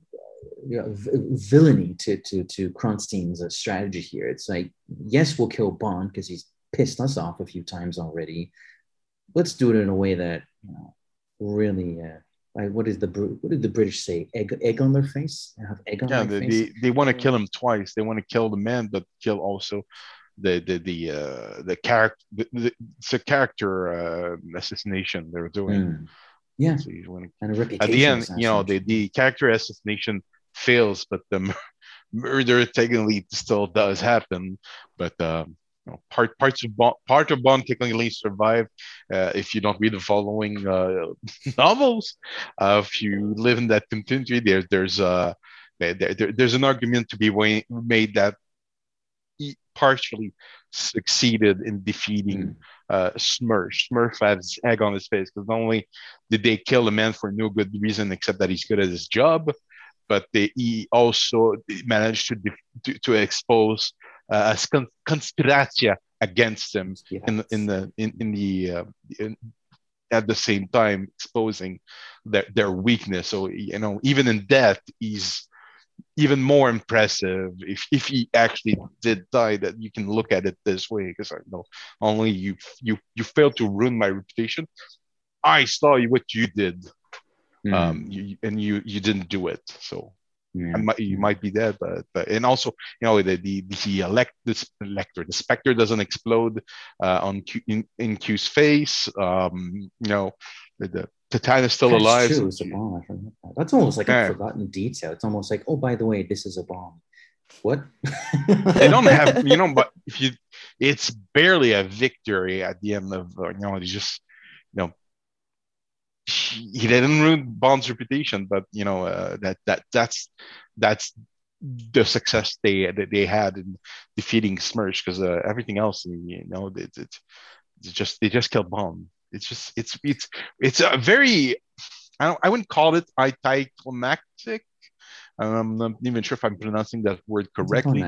v- villainy to to to Kronstein's uh, strategy here. It's like, yes, we'll kill Bond because he's pissed us off a few times already. Let's do it in a way that you know really. Uh, like what is the what did the British say? Egg egg on their face? Have egg on
yeah,
their
they,
face.
they, they want to kill him twice. They want to kill the man, but kill also the the the uh, the character. The, the, it's a character uh, assassination they're doing. Mm.
Yeah. So winning. And a reputation
At the end, you know, the, the character assassination fails, but the murder technically still does happen. But um, you know, part parts of Bond, part of Bond technically survive uh, if you don't read the following uh, *laughs* novels. Uh, if you live in that continuity, there there's uh, there, there, there's an argument to be made that he partially succeeded in defeating mm uh, Smersh. Smersh has egg on his face because not only did they kill a man for no good reason except that he's good at his job, but they, he also managed to to, to expose uh, a conspiratia against him yes. in in the in, in the uh, in, at the same time exposing their, their weakness. So you know, even in death, he's even more impressive if, if he actually did die that you can look at it this way because i know only you you you failed to ruin my reputation i saw what you did mm. um you, and you you didn't do it so yeah. might, you might be dead but, but and also you know the the, the elect this elector the Spektor doesn't explode uh, on Q, in, in q's face um you know the Tatiana's still
That's
alive.
True, it's a bomb. I forgot that. That's almost like a forgotten detail. It's almost like, oh, by the way, this is a bomb. What? *laughs*
they don't have, you know, *laughs* but if you, it's barely a victory at the end of, you know, he's just, you know, he didn't ruin Bond's reputation, but you know uh, that that that's that's the success they that they had in defeating Smersh because uh, everything else, you know, it, it, it's just they just killed Bond. It's just it's it's it's a very I don't I wouldn't call it anticlimactic. I'm not even sure if I'm pronouncing that word correctly.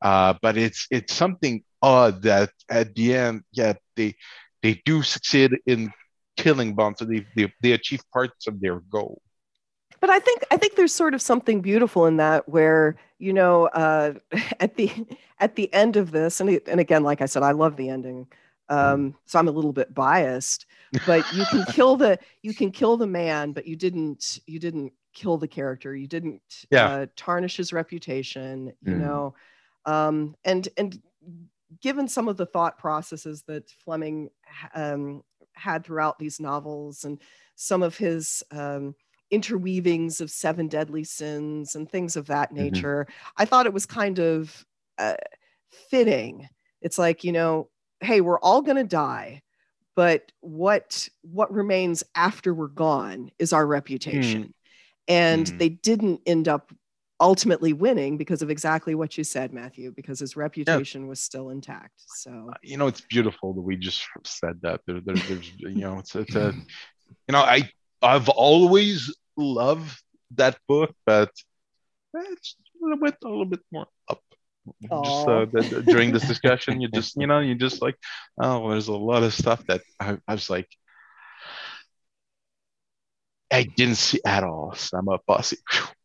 Uh, but it's it's something odd that at the end, yeah, they they do succeed in killing Bond, so they, they they achieve parts of their goal.
But I think I think there's sort of something beautiful in that, where you know, uh, *laughs* at the at the end of this, and and again, like I said, I love the ending. Um, so I'm a little bit biased, but you can *laughs* kill the you can kill the man, but you didn't you didn't kill the character. You didn't
yeah.
uh, tarnish his reputation. You mm. know, um, and and given some of the thought processes that Fleming um, had throughout these novels and some of his um, interweavings of seven deadly sins and things of that mm-hmm. nature, mm-hmm. I thought it was kind of uh, fitting. It's like, you know, hey, we're all going to die, but what what remains after we're gone is our reputation. Mm. And mm. they didn't end up ultimately winning because of exactly what you said, Matthew, because his reputation yeah. was still intact. So
you know, it's beautiful that we just said that. There, there, there's you know, it's it's a you know, I I've always loved that book, but it's a little bit a little bit more. Just uh, the, during this discussion, you *laughs* just you know you just like oh, there's a lot of stuff that I, I was like. I didn't see at all. So I'm a bossy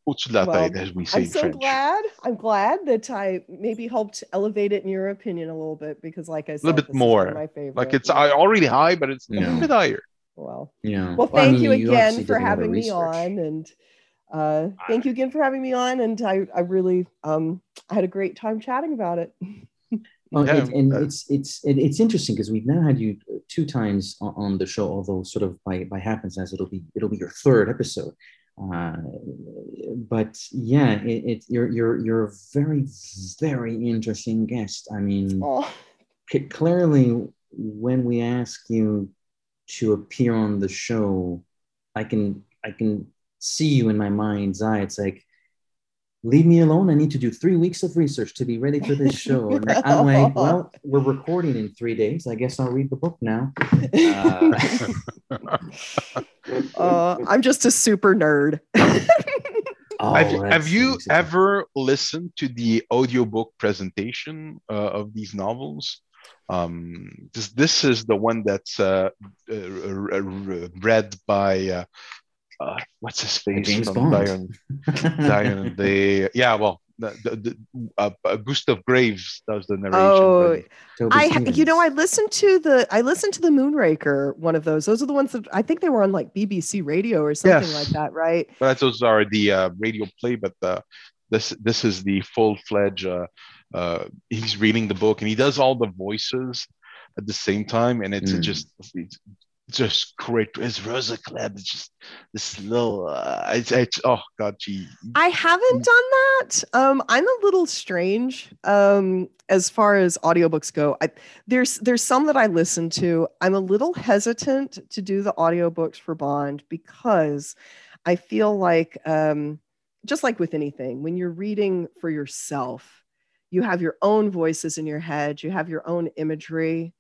well, as we say
I'm so
French.
glad. I'm glad that I maybe helped elevate it in your opinion a little bit because, like I said,
a little bit more.
My favorite.
Like it's already high, but it's yeah. a little bit higher.
Well,
yeah.
Well, thank well, I mean, you again you for having me on, and uh, thank you again for having me on. And I, I really, um, I had a great time chatting about it. *laughs*
Well, yeah, it, and it's it's it, it's interesting because we've now had you two times on the show, although sort of by by happenstance, it'll be it'll be your third episode. Uh, but yeah, it, it, you're you're you're a very very interesting guest. I mean, oh. clearly, when we ask you to appear on the show, I can I can see you in my mind's eye. It's like leave me alone. I need to do three weeks of research to be ready for this show. *laughs* And I'm like, well, we're recording in three days. I guess I'll read the book now.
Uh, *laughs* uh, I'm just a super nerd. *laughs*
oh, have, have you ever listened to the audiobook presentation uh, of these novels? Um, this, this is the one that's uh, uh, read by uh, what's his face
James from
Bond. Dion, Dion *laughs* the yeah well the, the, the uh, Gustav Graves does the narration.
Oh, I you know I listened to the I listened to the Moonraker one of those. Those are the ones that I think they were on like BBC Radio or something yes. like that, right?
But those are the uh, radio play, but the, this this is the full fledged. Uh, uh, he's reading the book and he does all the voices at the same time, and it's mm. just it's just great. It's Rosa Klebb. It's just this little. Uh, it's, it's oh god, gee.
I haven't done that. Um, I'm a little strange. Um, as far as audiobooks go, I, there's there's some that I listen to. I'm a little hesitant to do the audiobooks for Bond because I feel like, um, just like with anything, when you're reading for yourself, you have your own voices in your head. You have your own imagery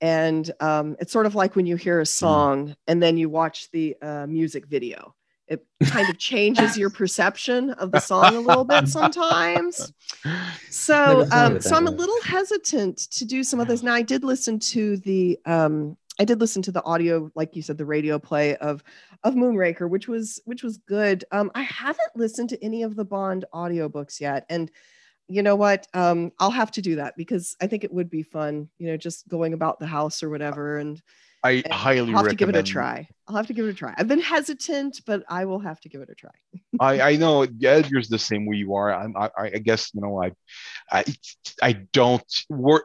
and um, it's sort of like when you hear a mm. song and then you watch the uh, music video. It kind of changes your *laughs* perception of the song a little bit sometimes. *laughs* So um, so i'm a little hesitant to do some of this now i did listen to the um, i did listen to the audio like you said the radio play of of moonraker which was which was good. Um, i haven't listened to any of the bond audiobooks yet. And you know what um, i'll have to do that because i think it would be fun you know just going about the house or whatever and
i
and
highly
I'll have
recommend...
to give it a try i'll have to give it a try i've been hesitant but i will have to give it a try *laughs*
i i know edgar's the same way you are I'm, I, I guess you know i i i don't work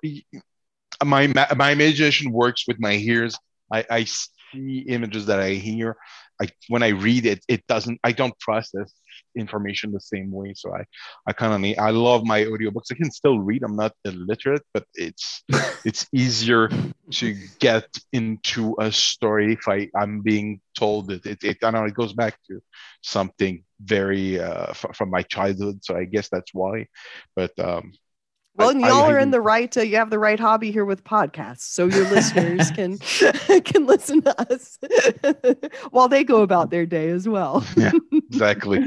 my my imagination works with my ears i i see images that I hear. I when I read it, it doesn't. I don't process information the same way. So I, I kind of need. I love my audiobooks. I can still read. I'm not illiterate, but it's *laughs* it's easier to get into a story if I I'm being told it. It, it I know. It goes back to something very uh, f- from my childhood. So I guess that's why. But um,
well, and y'all I, are in the right. Uh, you have the right hobby here with podcasts, so your listeners *laughs* can *laughs* can listen to us while they go about their day as well.
yeah, exactly.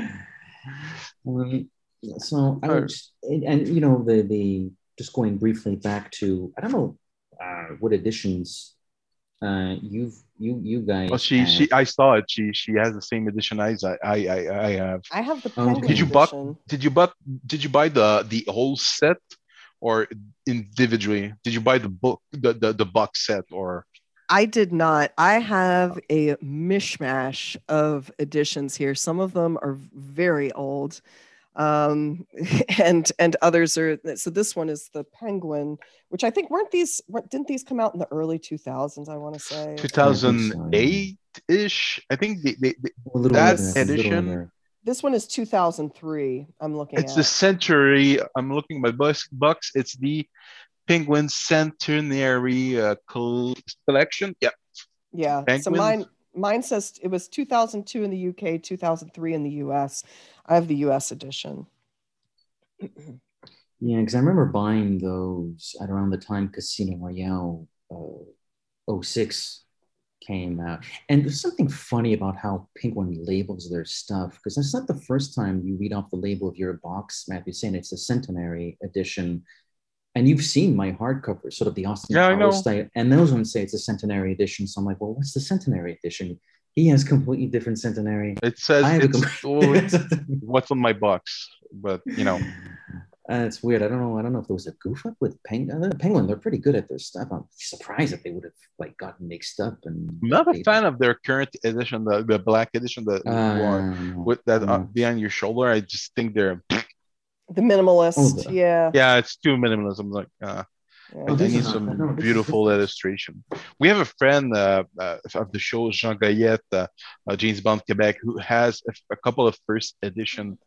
Um, so I would, and you know, the the just going briefly back to I don't know uh, what editions uh, you've you you guys.
Well, she have. she I saw it. She she has the same edition as I I I, I have.
I have the. Oh,
did you buy? Did you buy? Did you buy the the whole set? or individually? Did you buy the book, the, the, the box set, or?
I did not. I have a mishmash of editions here. Some of them are very old, um, *laughs* and and others are. So this one is the Penguin, which I think weren't these didn't these come out in the early two thousands? I want to say
two thousand eight ish. I think the, the, the that edition
this one is 2003. I'm looking
it's at. the century. I'm looking at my bucks. It's the Penguin Centenary uh, collection. Yeah.
Yeah. Penguins. So mine mine says it was 2002 in the UK, 2003 in the US. I have the US edition.
yeah, because I remember buying those at around the time Casino Royale uh, 06 came out. And there's something funny about how Penguin labels their stuff, because it's not the first time you read off the label of your box, Matthew, saying it's a centenary edition. And you've seen my hardcover, sort of the Austin
yeah, Powers
style. And those ones say it's a centenary edition. So I'm like, well, what's the centenary edition? He has completely different centenary.
It says it's, well, it's *laughs* what's on my box, but you know.
Uh, it's weird. I don't know. I don't know if there was a goof up with Penguin. Uh, Penguin, they're pretty good at their stuff. I'm surprised that they would have like gotten mixed up. And
I'm not a fan of their current edition, the, the black edition that uh, with that uh, behind your shoulder. I just think they're
the minimalist. Oh, the, yeah,
yeah, it's too minimalist. I'm like, uh, yeah. I need some no, beautiful illustration. We have a friend uh, uh, of the show, Jean Goyette, uh, uh, James Bond Quebec, who has a, a couple of first edition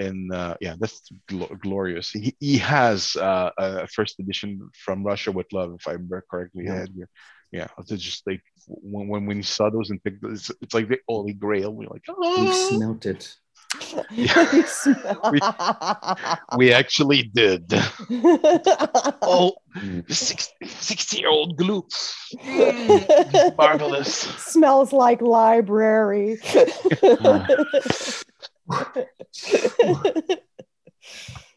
and uh, yeah, that's gl- glorious. He, he has uh, a first edition from Russia with Love, if I remember correctly. Yeah, yeah, yeah. It's just like when when we saw those and picked, it's, it's like the holy grail. We're like,
oh, we smelt it.
Yeah. *laughs* we, we, actually did. *laughs* oh, 60, 60 year old glue. Mm, marvelous.
Smells like library.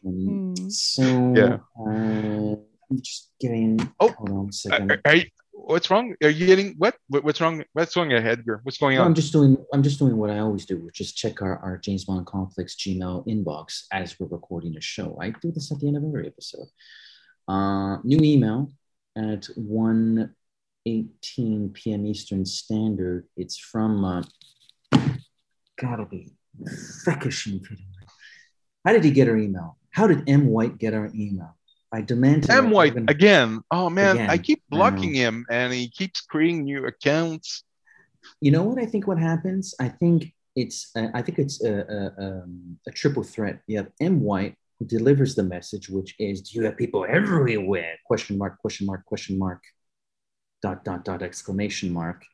um, so yeah. Uh, I'm just getting.
Oh, hold on a second. Are, are you, what's wrong? Are you getting what? What's wrong? What's wrong ahead, Edgar? What's going on?
I'm just doing. I'm just doing what I always do, which is check our, our James Bond Complex Gmail inbox as we're recording a show. I do this at the end of every episode. Uh, new email at 1 18 p.m. Eastern Standard. It's from. Uh, gotta be Fekishin How did he get our email? How did M. White get our email? I demand
M. White even... again. Oh man, again. I keep blocking I him and he keeps creating new accounts.
You know what I think what happens? I think it's uh, I think it's a, a, um, a, triple threat. You have M. White who delivers the message, which is, "Do you have people everywhere?" Question mark? Question mark? Question mark? Dot dot dot exclamation mark.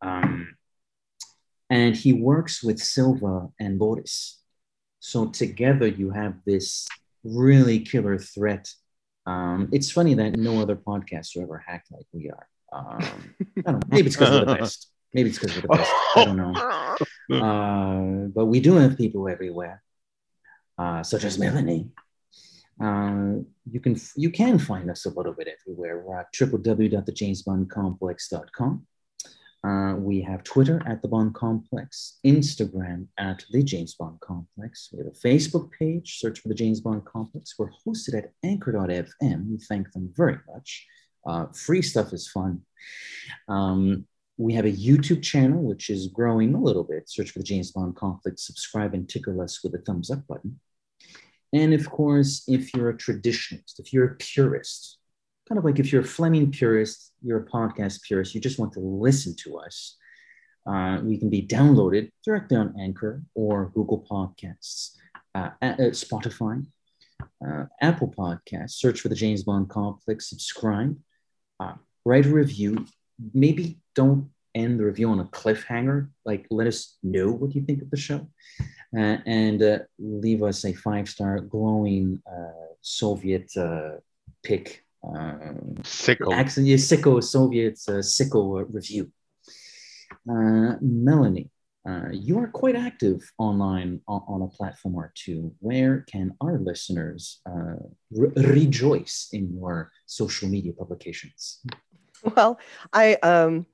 Um, and he works with Silva and Boris. So together you have this really killer threat. Um, it's funny that no other podcaster ever hacked like we are. Um, I don't know. Maybe it's because we're the *laughs* best. Maybe it's because we're the best. I don't know. Uh, but we do have people everywhere, uh, such as Melanie. Uh, you can you can find us a little bit everywhere. We're at www.thejamesbondcomplex.com. Uh, we have Twitter at the Bond Complex, Instagram at the James Bond Complex. We have a Facebook page, search for the James Bond Complex. We're hosted at anchor.fm. We thank them very much. Uh, free stuff is fun. Um, we have a YouTube channel, which is growing a little bit. Search for the James Bond Complex, subscribe and tickle us with a thumbs up button. And of course, if you're a traditionalist, if you're a purist, kind of like if you're a Fleming purist, you're a podcast purist, you just want to listen to us, uh, we can be downloaded directly on Anchor or Google Podcasts, uh, uh, Spotify, uh, Apple Podcasts. Search for the James Bond Complex, subscribe, uh, write a review. Maybe don't end the review on a cliffhanger. Like, let us know what you think of the show. Uh, and leave us a five star glowing Soviet pick.
Um, Sicko.
Accent, yeah, Sicko, Soviet uh, Sicko review. Melanie, you are quite active online on, on, a platform or two. Where can our listeners re- rejoice in your social media publications?
Well, I um,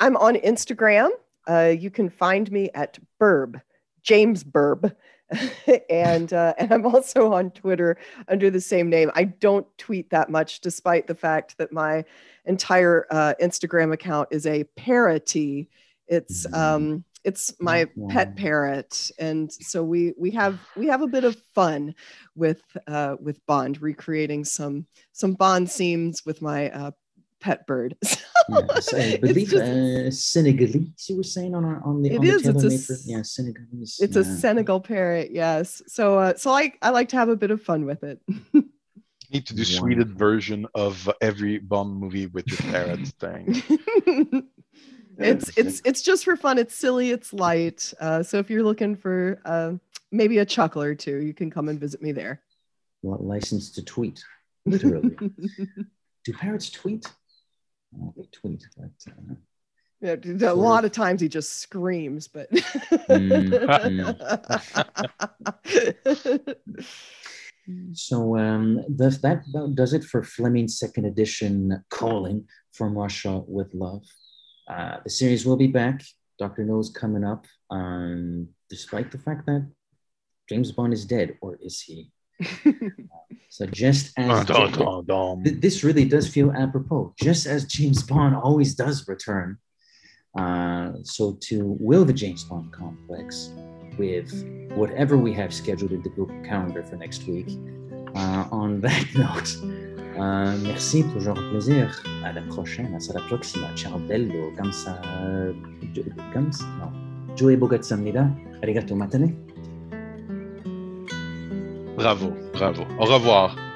I'm on Instagram. Uh, you can find me at Birb, James Birb. *laughs* and uh, and I'm also on Twitter under the same name. I don't tweet that much, despite the fact that my entire uh, Instagram account is a parody. It's mm-hmm. um, it's my pet parrot, and so we we have we have a bit of fun with uh, with Bond, recreating some some Bond scenes with my uh, pet bird. *laughs*
yes, I believe just, uh, Senegalese. You were saying on our on the
it
on
is,
the
it's
a, yeah Senegalese.
It's
yeah.
a Senegal parrot. Yes. So uh, so I I like to have a bit of fun with it.
need to do Sweden version of every Bond movie with the parrot *laughs* thing. *laughs*
it's it's it's just for fun. It's silly. It's light. Uh, so if you're looking for uh, maybe a chuckle or two, you can come and visit me there.
Well, license to tweet, literally. Do parrots tweet? Tweet. But, uh,
yeah, a lot of times he just screams, but. *laughs*
so um, does that does it for Fleming's second edition calling from Russia with love? Uh, the series will be back. Doctor No's coming up, um, despite the fact that James Bond is dead, or is he? *laughs* so just as dun, dun, dun, th- this really does feel apropos, just as James Bond always does return. Uh, so to will the James Bond complex with whatever we have scheduled in the Google calendar for next week. Uh, on that *laughs* note, uh, merci, toujours un plaisir. À la prochaine, à la prochaine. Ciao bello, gamsa, gamsa, no. Joey Bogat Samnida, arigato matane.
Bravo, bravo. Au revoir.